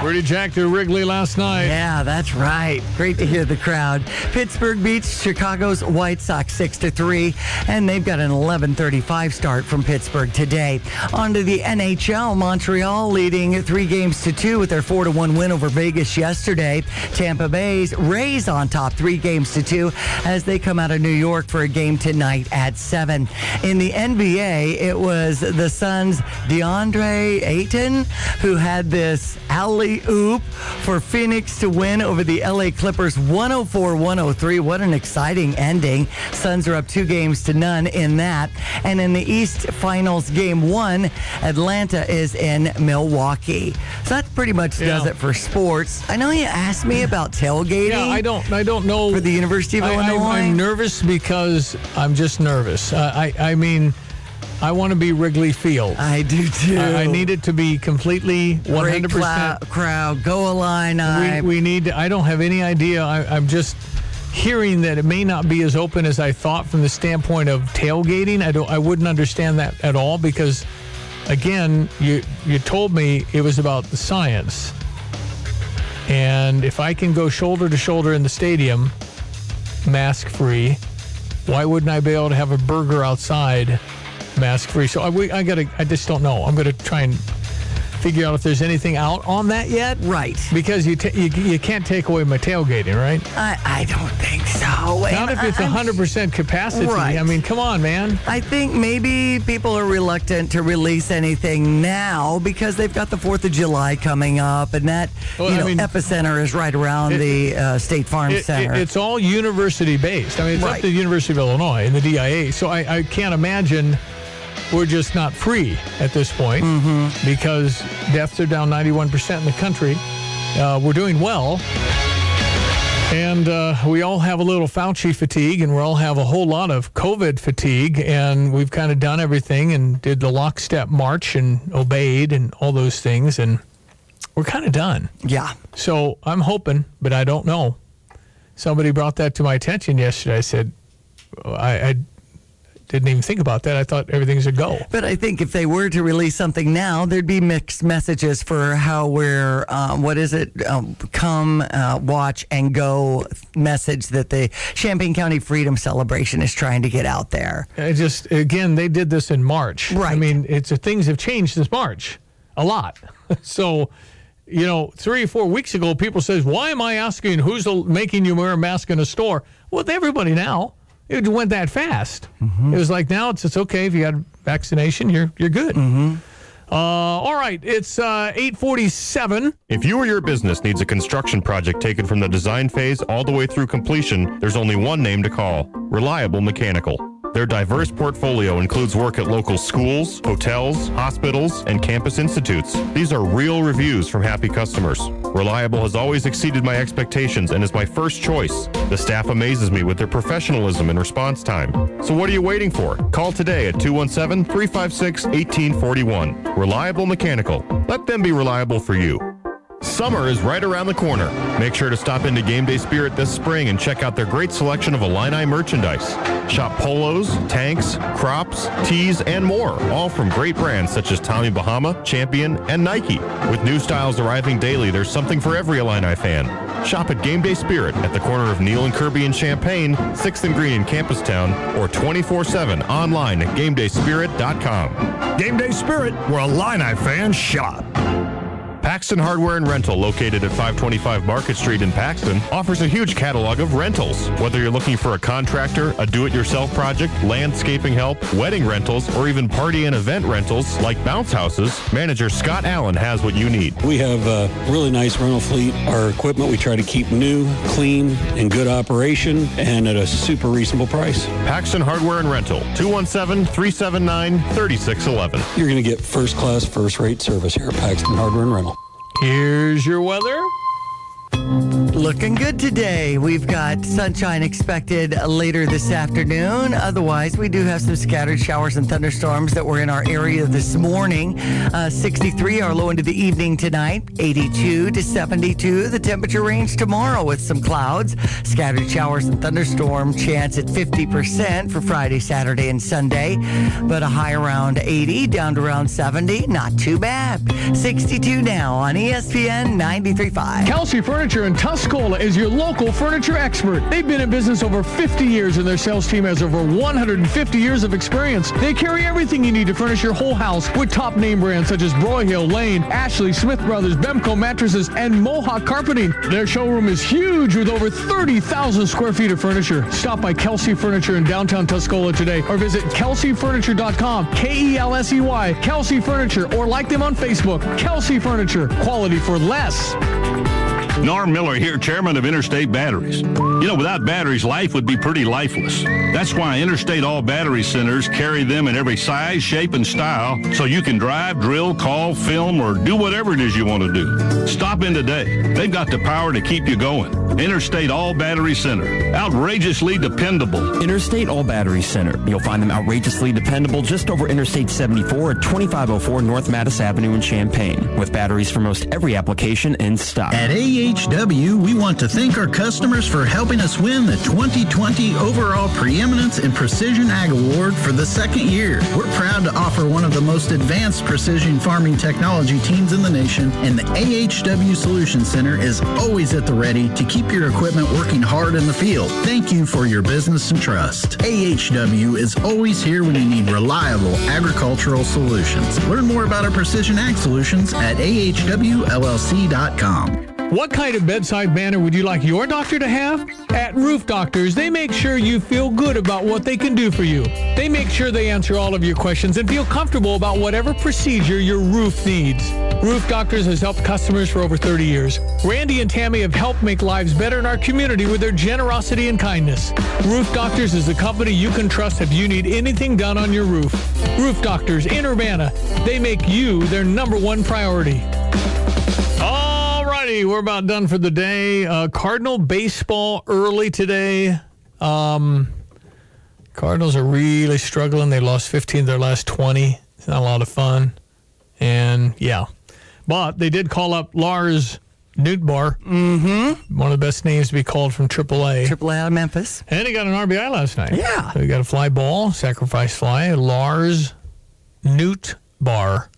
[SPEAKER 1] Rudy Jack through Wrigley last night.
[SPEAKER 14] Yeah, that's right. Great to hear the crowd. Pittsburgh beats Chicago's White Sox 6 to 3, and they've got an 11:35 start from Pittsburgh today. On to the NHL, Montreal leading 3 games to 2 with their 4 to 1 win over Vegas yesterday. Tampa Bay's Rays on top 3 games to 2 as they come out of New York for a game tonight at 7. In the NBA, it was the Suns DeAndre Ayton who had this alley oop for Phoenix to win over the LA Clippers 104 103. What an exciting ending. Suns are up two games to none in that. And in the East Finals game one, Atlanta is in Milwaukee. So that pretty much does it for sports. I know you asked me about tailgating.
[SPEAKER 1] Yeah, I don't. I don't know.
[SPEAKER 14] For the University of
[SPEAKER 1] I,
[SPEAKER 14] Illinois.
[SPEAKER 1] I, am nervous because I'm just nervous. Uh, I. I mean, I want to be Wrigley Field.
[SPEAKER 14] I do too.
[SPEAKER 1] I, I need it to be completely 100.
[SPEAKER 14] Great
[SPEAKER 1] percent
[SPEAKER 14] crowd. Go Illini.
[SPEAKER 1] we, we need. To, I don't have any idea. I, I'm just hearing that it may not be as open as I thought from the standpoint of tailgating. I don't. I wouldn't understand that at all because, again, you you told me it was about the science, and if I can go shoulder to shoulder in the stadium, mask free, why wouldn't I be able to have a burger outside, mask free? So I, we, I gotta. I just don't know. I'm gonna try and figure out if there's anything out on that yet.
[SPEAKER 14] Right.
[SPEAKER 1] Because you ta you, you can't take away my tailgating, right?
[SPEAKER 14] I, I don't think so.
[SPEAKER 1] Not
[SPEAKER 14] And
[SPEAKER 1] if it's
[SPEAKER 14] I- I'm-
[SPEAKER 1] 100% capacity.
[SPEAKER 14] Right.
[SPEAKER 1] I mean, come on, man.
[SPEAKER 14] I think maybe people are reluctant to release anything now because they've got the Fourth of July coming up, and that
[SPEAKER 1] Well,
[SPEAKER 14] you
[SPEAKER 1] I
[SPEAKER 14] know
[SPEAKER 1] mean-
[SPEAKER 14] epicenter is right around
[SPEAKER 1] It-
[SPEAKER 14] the uh, State Farm
[SPEAKER 1] It- it-
[SPEAKER 14] Center.
[SPEAKER 1] it's all university based. I mean, it's up to the University of Illinois and the DIA. So I, I can't imagine we're just not free at this point
[SPEAKER 14] Mm-hmm.
[SPEAKER 1] because deaths are down 91% in the country. Uh, we're doing well. And uh, we all have a little Fauci fatigue, and we all have a whole lot of COVID fatigue. And we've kind of done everything and did the lockstep march and obeyed and all those things. And we're kind of done.
[SPEAKER 14] Yeah.
[SPEAKER 1] So I'm hoping, but I don't know. Somebody brought that to my attention yesterday. I said, I, I didn't even think about that. I thought everything's a go.
[SPEAKER 14] But I think if they were to release something now, there'd be mixed messages for how we're, um, what is it, um, come, uh, watch, and go message that the Champaign County Freedom Celebration is trying to get out there.
[SPEAKER 1] I just again, they did this in March. Right. I mean, it's things have changed since March, a lot. so, you know, three or four weeks ago, people says, "Why am I asking who's making you wear a mask in a store?" Well, everybody now. It went that fast. It was like now it's it's okay if you got vaccination, you're you're good. Uh, all right, it's uh, eight forty-seven.
[SPEAKER 44] If you or your business needs a construction project taken from the design phase all the way through completion, there's only one name to call Reliable Mechanical. Their diverse portfolio includes work at local schools, hotels, hospitals, and campus institutes. These are real reviews from happy customers. Reliable has always exceeded my expectations and is my first choice. The staff amazes me with their professionalism and response time. So what are you waiting for? Call today at 217 356 1841. Reliable Mechanical. Let them be reliable for you. Summer is right around the corner. Make sure to stop into Game Day Spirit this spring and check out their great selection of Illini merchandise. Shop polos, tanks, crops, tees, and more, all from great brands such as Tommy Bahama, Champion, and Nike. With new styles arriving daily, there's something for every Illini fan. Shop at Game Day Spirit at the corner of Neil and Kirby in Champaign, 6th and Green in Campustown, or 24-7 online at GameDaySpirit.com.
[SPEAKER 29] Game Day Spirit, where Illini fans shop.
[SPEAKER 44] Paxton Hardware and Rental, located at 525 Market Street in Paxton, offers a huge catalog of rentals. Whether you're looking for a contractor, a do-it-yourself project, landscaping help, wedding rentals, or even party and event rentals like bounce houses, manager Scott Allen has what you need.
[SPEAKER 45] We have a really nice rental fleet. Our equipment we try to keep new, clean, in good operation, and at a super reasonable price.
[SPEAKER 44] Paxton Hardware and Rental, 217-379-3611.
[SPEAKER 45] You're going to get first-class, first-rate service here at Paxton Hardware and Rental.
[SPEAKER 1] Here's your weather.
[SPEAKER 14] Looking good today. We've got sunshine expected later this afternoon. Otherwise, we do have some scattered showers and thunderstorms that were in our area this morning. Uh, 63 our low into the evening tonight, 82 to 72. The temperature range tomorrow with some clouds, scattered showers and thunderstorm chance at 50% for Friday, Saturday, and Sunday, but a high around 80 down to around 70. Not too bad. 62 now on ESPN 93.5.
[SPEAKER 1] Kelsey Furniture in Tuscola is your local furniture expert. They've been in business over 50 years and their sales team has over 150 years of experience. They carry everything you need to furnish your whole house with top name brands such as Broyhill, Lane, Ashley, Smith Brothers, Bemco mattresses, and Mohawk carpeting. Their showroom is huge with over 30,000 square feet of furniture. Stop by Kelsey Furniture in downtown Tuscola today or visit kelseyfurniture.com, K-E-L-S-E-Y, Kelsey Furniture, or like them on Facebook. Kelsey Furniture, quality for less.
[SPEAKER 46] Norm Miller here, chairman of Interstate Batteries. You know, without batteries, life would be pretty lifeless. That's why Interstate All Battery Centers carry them in every size, shape, and style so you can drive, drill, call, film, or do whatever it is you want to do. Stop in today. They've got the power to keep you going. Interstate All Battery Center. Outrageously dependable.
[SPEAKER 47] Interstate All Battery Center. You'll find them outrageously dependable just over Interstate 74 at 2504 North Mattis Avenue in Champaign, with batteries for most every application in stock.
[SPEAKER 48] At AHW, we want to thank our customers for helping us win the 2020 Overall Preeminence in Precision Ag Award for the second year. We're proud to offer one of the most advanced precision farming technology teams in the nation, and the AHW Solution Center is always at the ready to keep your equipment working hard in the field. Thank you for your business and trust. AHW is always here when you need reliable agricultural solutions. Learn more about our precision ag solutions at ahwllc.com.
[SPEAKER 1] What kind of bedside manner would you like your doctor to have? At Roof Doctors, they make sure you feel good about what they can do for you. They make sure they answer all of your questions and feel comfortable about whatever procedure your roof needs. Roof Doctors has helped customers for over 30 years. Randy and Tammy have helped make lives better in our community with their generosity and kindness. Roof Doctors is the company you can trust if you need anything done on your roof. Roof Doctors in Urbana, they make you their number one priority. Alrighty, we're about done for the day. Uh, Cardinal baseball early today. Um, Cardinals are really struggling. They lost 15 of their last 20. It's not a lot of fun. And yeah, but they did call up Lars Nootbaar. Mm-hmm. One of the best names to be called from AAA.
[SPEAKER 14] AAA out of Memphis.
[SPEAKER 1] And he got an RBI last night.
[SPEAKER 14] Yeah.
[SPEAKER 1] So he got a fly ball, sacrifice fly. Lars Newt Bar.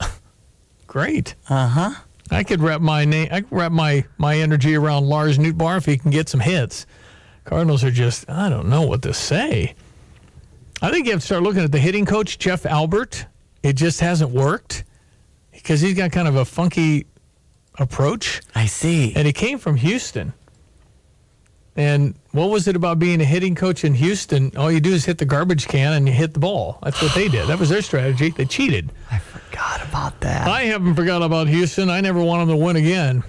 [SPEAKER 1] Great.
[SPEAKER 14] Uh huh.
[SPEAKER 1] I could wrap my name. I could wrap my my energy around Lars Nootbaar if he can get some hits. Cardinals are just. I don't know what to say. I think you have to start looking at the hitting coach Jeff Albert. It just hasn't worked because he's got kind of a funky approach.
[SPEAKER 14] I see.
[SPEAKER 1] And he came from Houston. And what was it about being a hitting coach in Houston? All you do is hit the garbage can and you hit the ball. That's what they did. That was their strategy. They cheated.
[SPEAKER 14] I forgot about that.
[SPEAKER 1] I haven't forgot about Houston. I never want them to win again.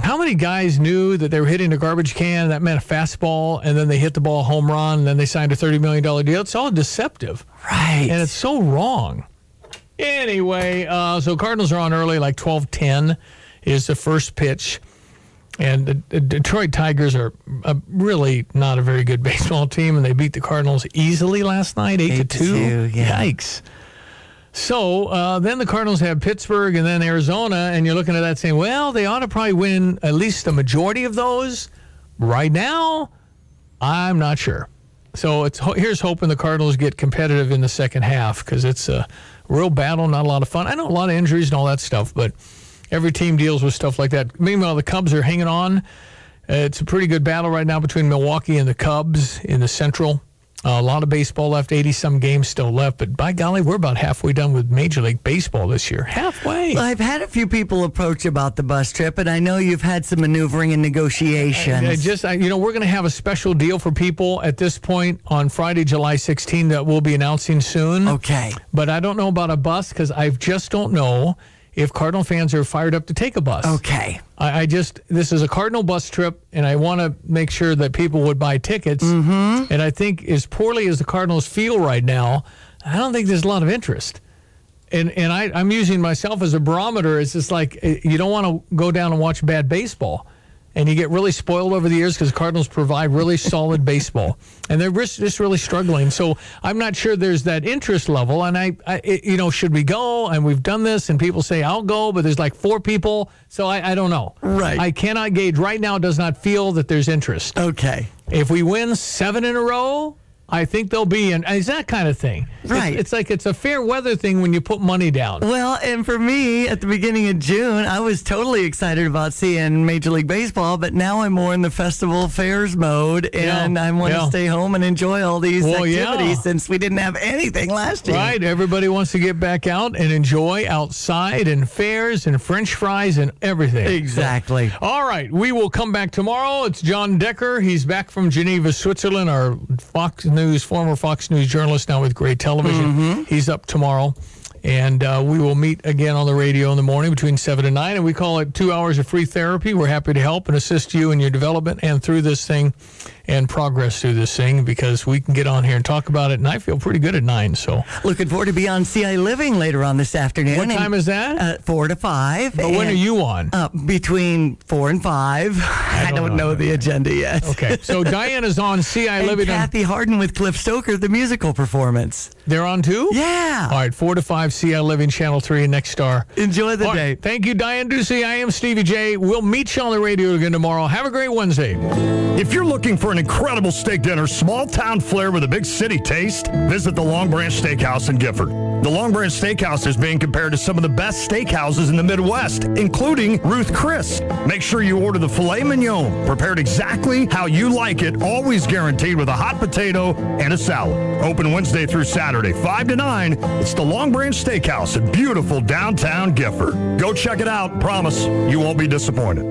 [SPEAKER 1] How many guys knew that they were hitting a garbage can? That meant a fastball, and then they hit the ball home run, and then they signed a $30 million deal? It's all deceptive.
[SPEAKER 14] Right.
[SPEAKER 1] And it's so wrong. Anyway, uh, so Cardinals are on early, like 12 10 is the first pitch. And the, the Detroit Tigers are a, really not a very good baseball team, and they beat the Cardinals easily last night, eight,
[SPEAKER 14] Eight
[SPEAKER 1] to
[SPEAKER 14] to
[SPEAKER 1] two.
[SPEAKER 14] two, yeah.
[SPEAKER 1] Yikes! So uh, then the Cardinals have Pittsburgh and then Arizona, and you're looking at that saying, well, they ought to probably win at least the majority of those. Right now, I'm not sure. So it's here's hoping the Cardinals get competitive in the second half because it's a real battle, not a lot of fun. I know a lot of injuries and all that stuff, but every team deals with stuff like that. Meanwhile, the Cubs are hanging on. Uh, it's a pretty good battle right now between Milwaukee and the Cubs in the Central. Uh, a lot of baseball left, 80 some games still left, but by golly, we're about halfway done with Major League Baseball this year. Halfway.
[SPEAKER 14] Well, I've had a few people approach about the bus trip, and I know you've had some maneuvering and negotiations.
[SPEAKER 1] I, I just, I, you know, we're going to have a special deal for people at this point on Friday, July 16, that we'll be announcing soon.
[SPEAKER 14] Okay.
[SPEAKER 1] But I don't know about a bus because I just don't know if Cardinal fans are fired up to take a bus.
[SPEAKER 14] Okay.
[SPEAKER 1] I, I just, this is a Cardinal bus trip, and I want to make sure that people would buy tickets. Mm-hmm. And I think, as poorly as the Cardinals feel right now, I don't think there's a lot of interest. And and I, I'm using myself as a barometer. It's just like eh, you don't want to go down and watch bad baseball. And you get really spoiled over the years because Cardinals provide really solid baseball, and they're just just really struggling. So I'm not sure there's that interest level. And I, I it- you know, should we go? And we've done this, and people say I'll go, but there's like four people, so I, I don't know.
[SPEAKER 14] Right.
[SPEAKER 1] I cannot gauge right now. Does not feel that there's interest.
[SPEAKER 14] Okay.
[SPEAKER 1] If we win seven in a row, I think they'll be in. It's that kind of thing.
[SPEAKER 14] Right.
[SPEAKER 1] It's, like it's a fair weather thing when you put money down.
[SPEAKER 14] Well, and for me, at the beginning of June, I was totally excited about seeing Major League Baseball, but now I'm more in the festival fairs mode, and
[SPEAKER 1] Yeah,
[SPEAKER 14] I want to
[SPEAKER 1] yeah.
[SPEAKER 14] stay home and enjoy all these
[SPEAKER 1] Well, yeah.
[SPEAKER 14] activities since we didn't have anything last year.
[SPEAKER 1] Right. Everybody wants to get back out and enjoy outside and fairs and French fries and everything.
[SPEAKER 14] Exactly.
[SPEAKER 1] So, all right. We will come back tomorrow. It's John Decker. He's back from Geneva, Switzerland, our Fox News, former Fox News journalist, now with Gray Television.
[SPEAKER 14] Mm-hmm.
[SPEAKER 1] He's up tomorrow. And uh, we will meet again on the radio in the morning between 7 and 9. And we call it two hours of free therapy. We're happy to help and assist you in your development and through this thing and progress through this thing because we can get on here and talk about it. And I feel pretty good at 9. So
[SPEAKER 14] Looking forward to be on CI Living later on this afternoon.
[SPEAKER 1] What time is that?
[SPEAKER 14] Uh, four to five.
[SPEAKER 1] But when are you on?
[SPEAKER 14] Uh, between four and five. I don't, know, the agenda yet.
[SPEAKER 1] Okay, so Diana's on CI
[SPEAKER 14] and
[SPEAKER 1] Living. on-
[SPEAKER 14] Kathy Harden with Cliff Stoker, the musical performance.
[SPEAKER 1] They're on too?
[SPEAKER 14] Yeah.
[SPEAKER 1] All right, 4 to 5, CI Living, Channel 3, and Nexstar.
[SPEAKER 14] Enjoy the
[SPEAKER 1] All
[SPEAKER 14] day.
[SPEAKER 1] right, Thank you, Diane Ducey. I am Stevie Jay. We'll meet you on the radio again tomorrow. Have a great Wednesday.
[SPEAKER 29] If you're looking for an incredible steak dinner, small town flair with a big city taste, visit the Long Branch Steakhouse in Gifford. The Long Branch Steakhouse is being compared to some of the best steakhouses in the Midwest, including Ruth Chris. Make sure you order the filet mignon, prepared exactly how you like it, always guaranteed with a hot potato and a salad. Open Wednesday through Saturday, 5 to 9. It's the Long Branch Steakhouse in beautiful downtown Gifford. Go check it out. Promise you won't be disappointed.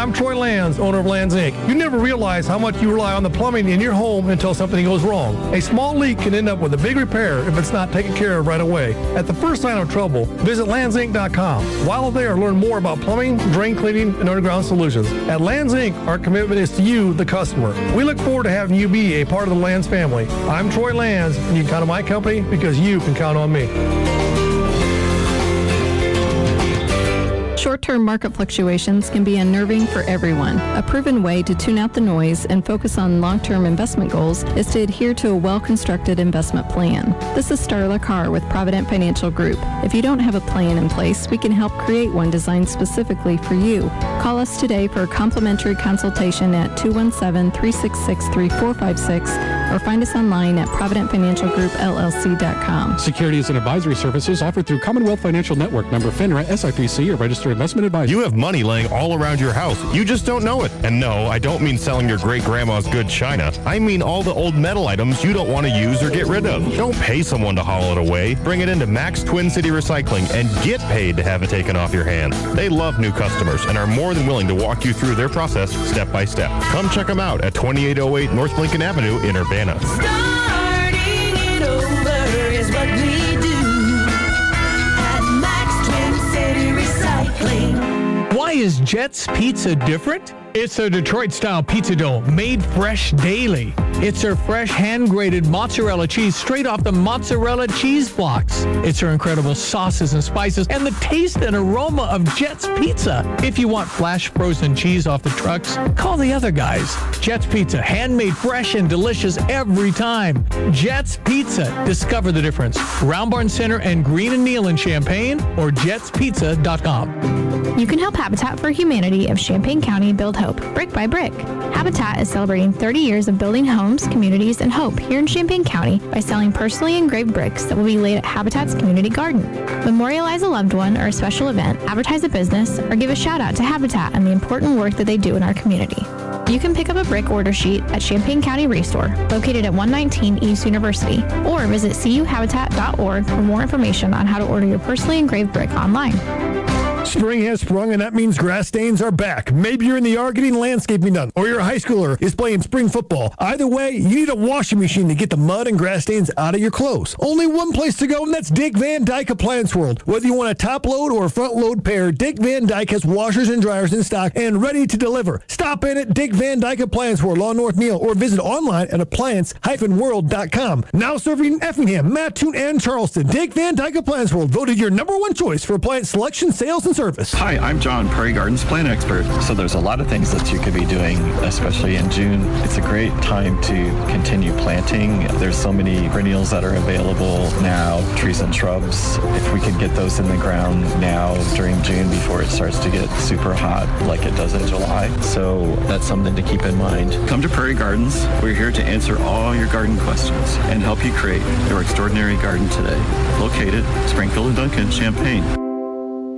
[SPEAKER 49] I'm Troy Lands, owner of Lands Inc. You never realize how much you rely on the plumbing in your home until something goes wrong. A small leak can end up with a big repair if it's not taken care of right away. At the first sign of trouble, visit landsinc.com. While there, learn more about plumbing, drain cleaning, and underground solutions. At Lands Inc., our commitment is to you, the customer. We look forward to having you be a part of the Lands family. I'm Troy Lands, and you can count on my company because you can count on me.
[SPEAKER 50] Short term market fluctuations can be unnerving for everyone. A proven way to tune out the noise and focus on long term investment goals is to adhere to a well constructed investment plan. This is Starla Carr with Provident Financial Group. If you don't have a plan in place, we can help create one designed specifically for you. Call us today for a complimentary consultation at 217 366 3456 or find us online at providentfinancialgroupllc.com.
[SPEAKER 38] Securities and advisory services offered through Commonwealth Financial Network, member FINRA, SIPC, or registered investment advisor.
[SPEAKER 44] You have money laying all around your house. You just don't know it. And no, I don't mean selling your great grandma's good china. I mean all the old metal items you don't want to use or get rid of. Don't pay someone to haul it away. Bring it into Max Twin City Recycling and get paid to have it taken off your hands. They love new customers and are more than willing to walk you through their process step by step. Come check them out at 2808 North Lincoln Avenue in Urbana.
[SPEAKER 51] Starting it over is what we do at Max Twin City Recycling.
[SPEAKER 1] Why is Jets Pizza different? It's a Detroit style pizza dough made fresh daily. It's their fresh hand grated mozzarella cheese straight off the mozzarella cheese blocks. It's their incredible sauces and spices and the taste and aroma of Jets Pizza. If you want flash frozen cheese off the trucks, call the other guys. Jets Pizza, handmade fresh and delicious every time. Jets Pizza. Discover the difference. Round Barn Center and Green and Neil in Champaign or jetspizza.com.
[SPEAKER 52] You can help Habitat for Humanity of Champaign County build hope brick by brick. Habitat is celebrating 30 years of building homes, communities, and hope here in Champaign County by selling personally engraved bricks that will be laid at Habitat's community garden. Memorialize a loved one or a special event, advertise a business, or give a shout out to Habitat and the important work that they do in our community. You can pick up a brick order sheet at Champaign County Restore, located at 119 East University, or visit cuhabitat.org for more information on how to order your personally engraved brick online.
[SPEAKER 49] Spring has sprung, and that means grass stains are back. Maybe you're in the yard getting landscaping done, or your high schooler is playing spring football. Either way, you need a washing machine to get the mud and grass stains out of your clothes. Only one place to go, and that's Dick Van Dyke Appliance World. Whether you want a top load or a front load pair, Dick Van Dyke has washers and dryers in stock and ready to deliver. Stop in at Dick Van Dyke Appliance World Law North Neil or visit online at appliance-world.com. Now serving Effingham, Mattoon, and Charleston. Dick Van Dyke Appliance World voted your number one choice for appliance selection, sales, and service.
[SPEAKER 53] Hi, I'm John, Prairie Gardens plant expert. So there's a lot of things that you could be doing, especially in June. It's a great time to continue planting. There's so many perennials that are available now, trees and shrubs. If we could get those in the ground now during June before it starts to get super hot like it does in July. So that's something to keep in mind. Come to Prairie Gardens. We're here to answer all your garden questions and help you create your extraordinary garden today. Located Springfield and Duncan, Champaign.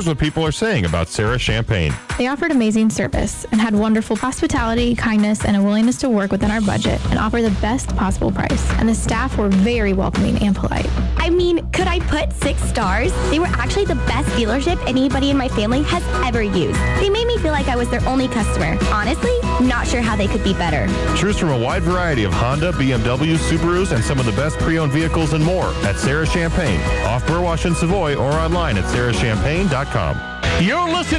[SPEAKER 44] Here's what people are saying about Sarah Champagne.
[SPEAKER 52] They offered amazing service and had wonderful hospitality, kindness, and a willingness to work within our budget and offer the best possible price. And the staff were very welcoming and polite.
[SPEAKER 54] I mean, could I put six stars? They were actually the best dealership anybody in my family has ever used. They made me feel like I was their only customer. Honestly, not sure how they could be better.
[SPEAKER 44] Choose from a wide variety of Honda, BMW, Subarus, and some of the best pre-owned vehicles and more at Sarah Champagne, off Burwash and Savoy, or online at sarahchampagne.com.
[SPEAKER 1] You're listening.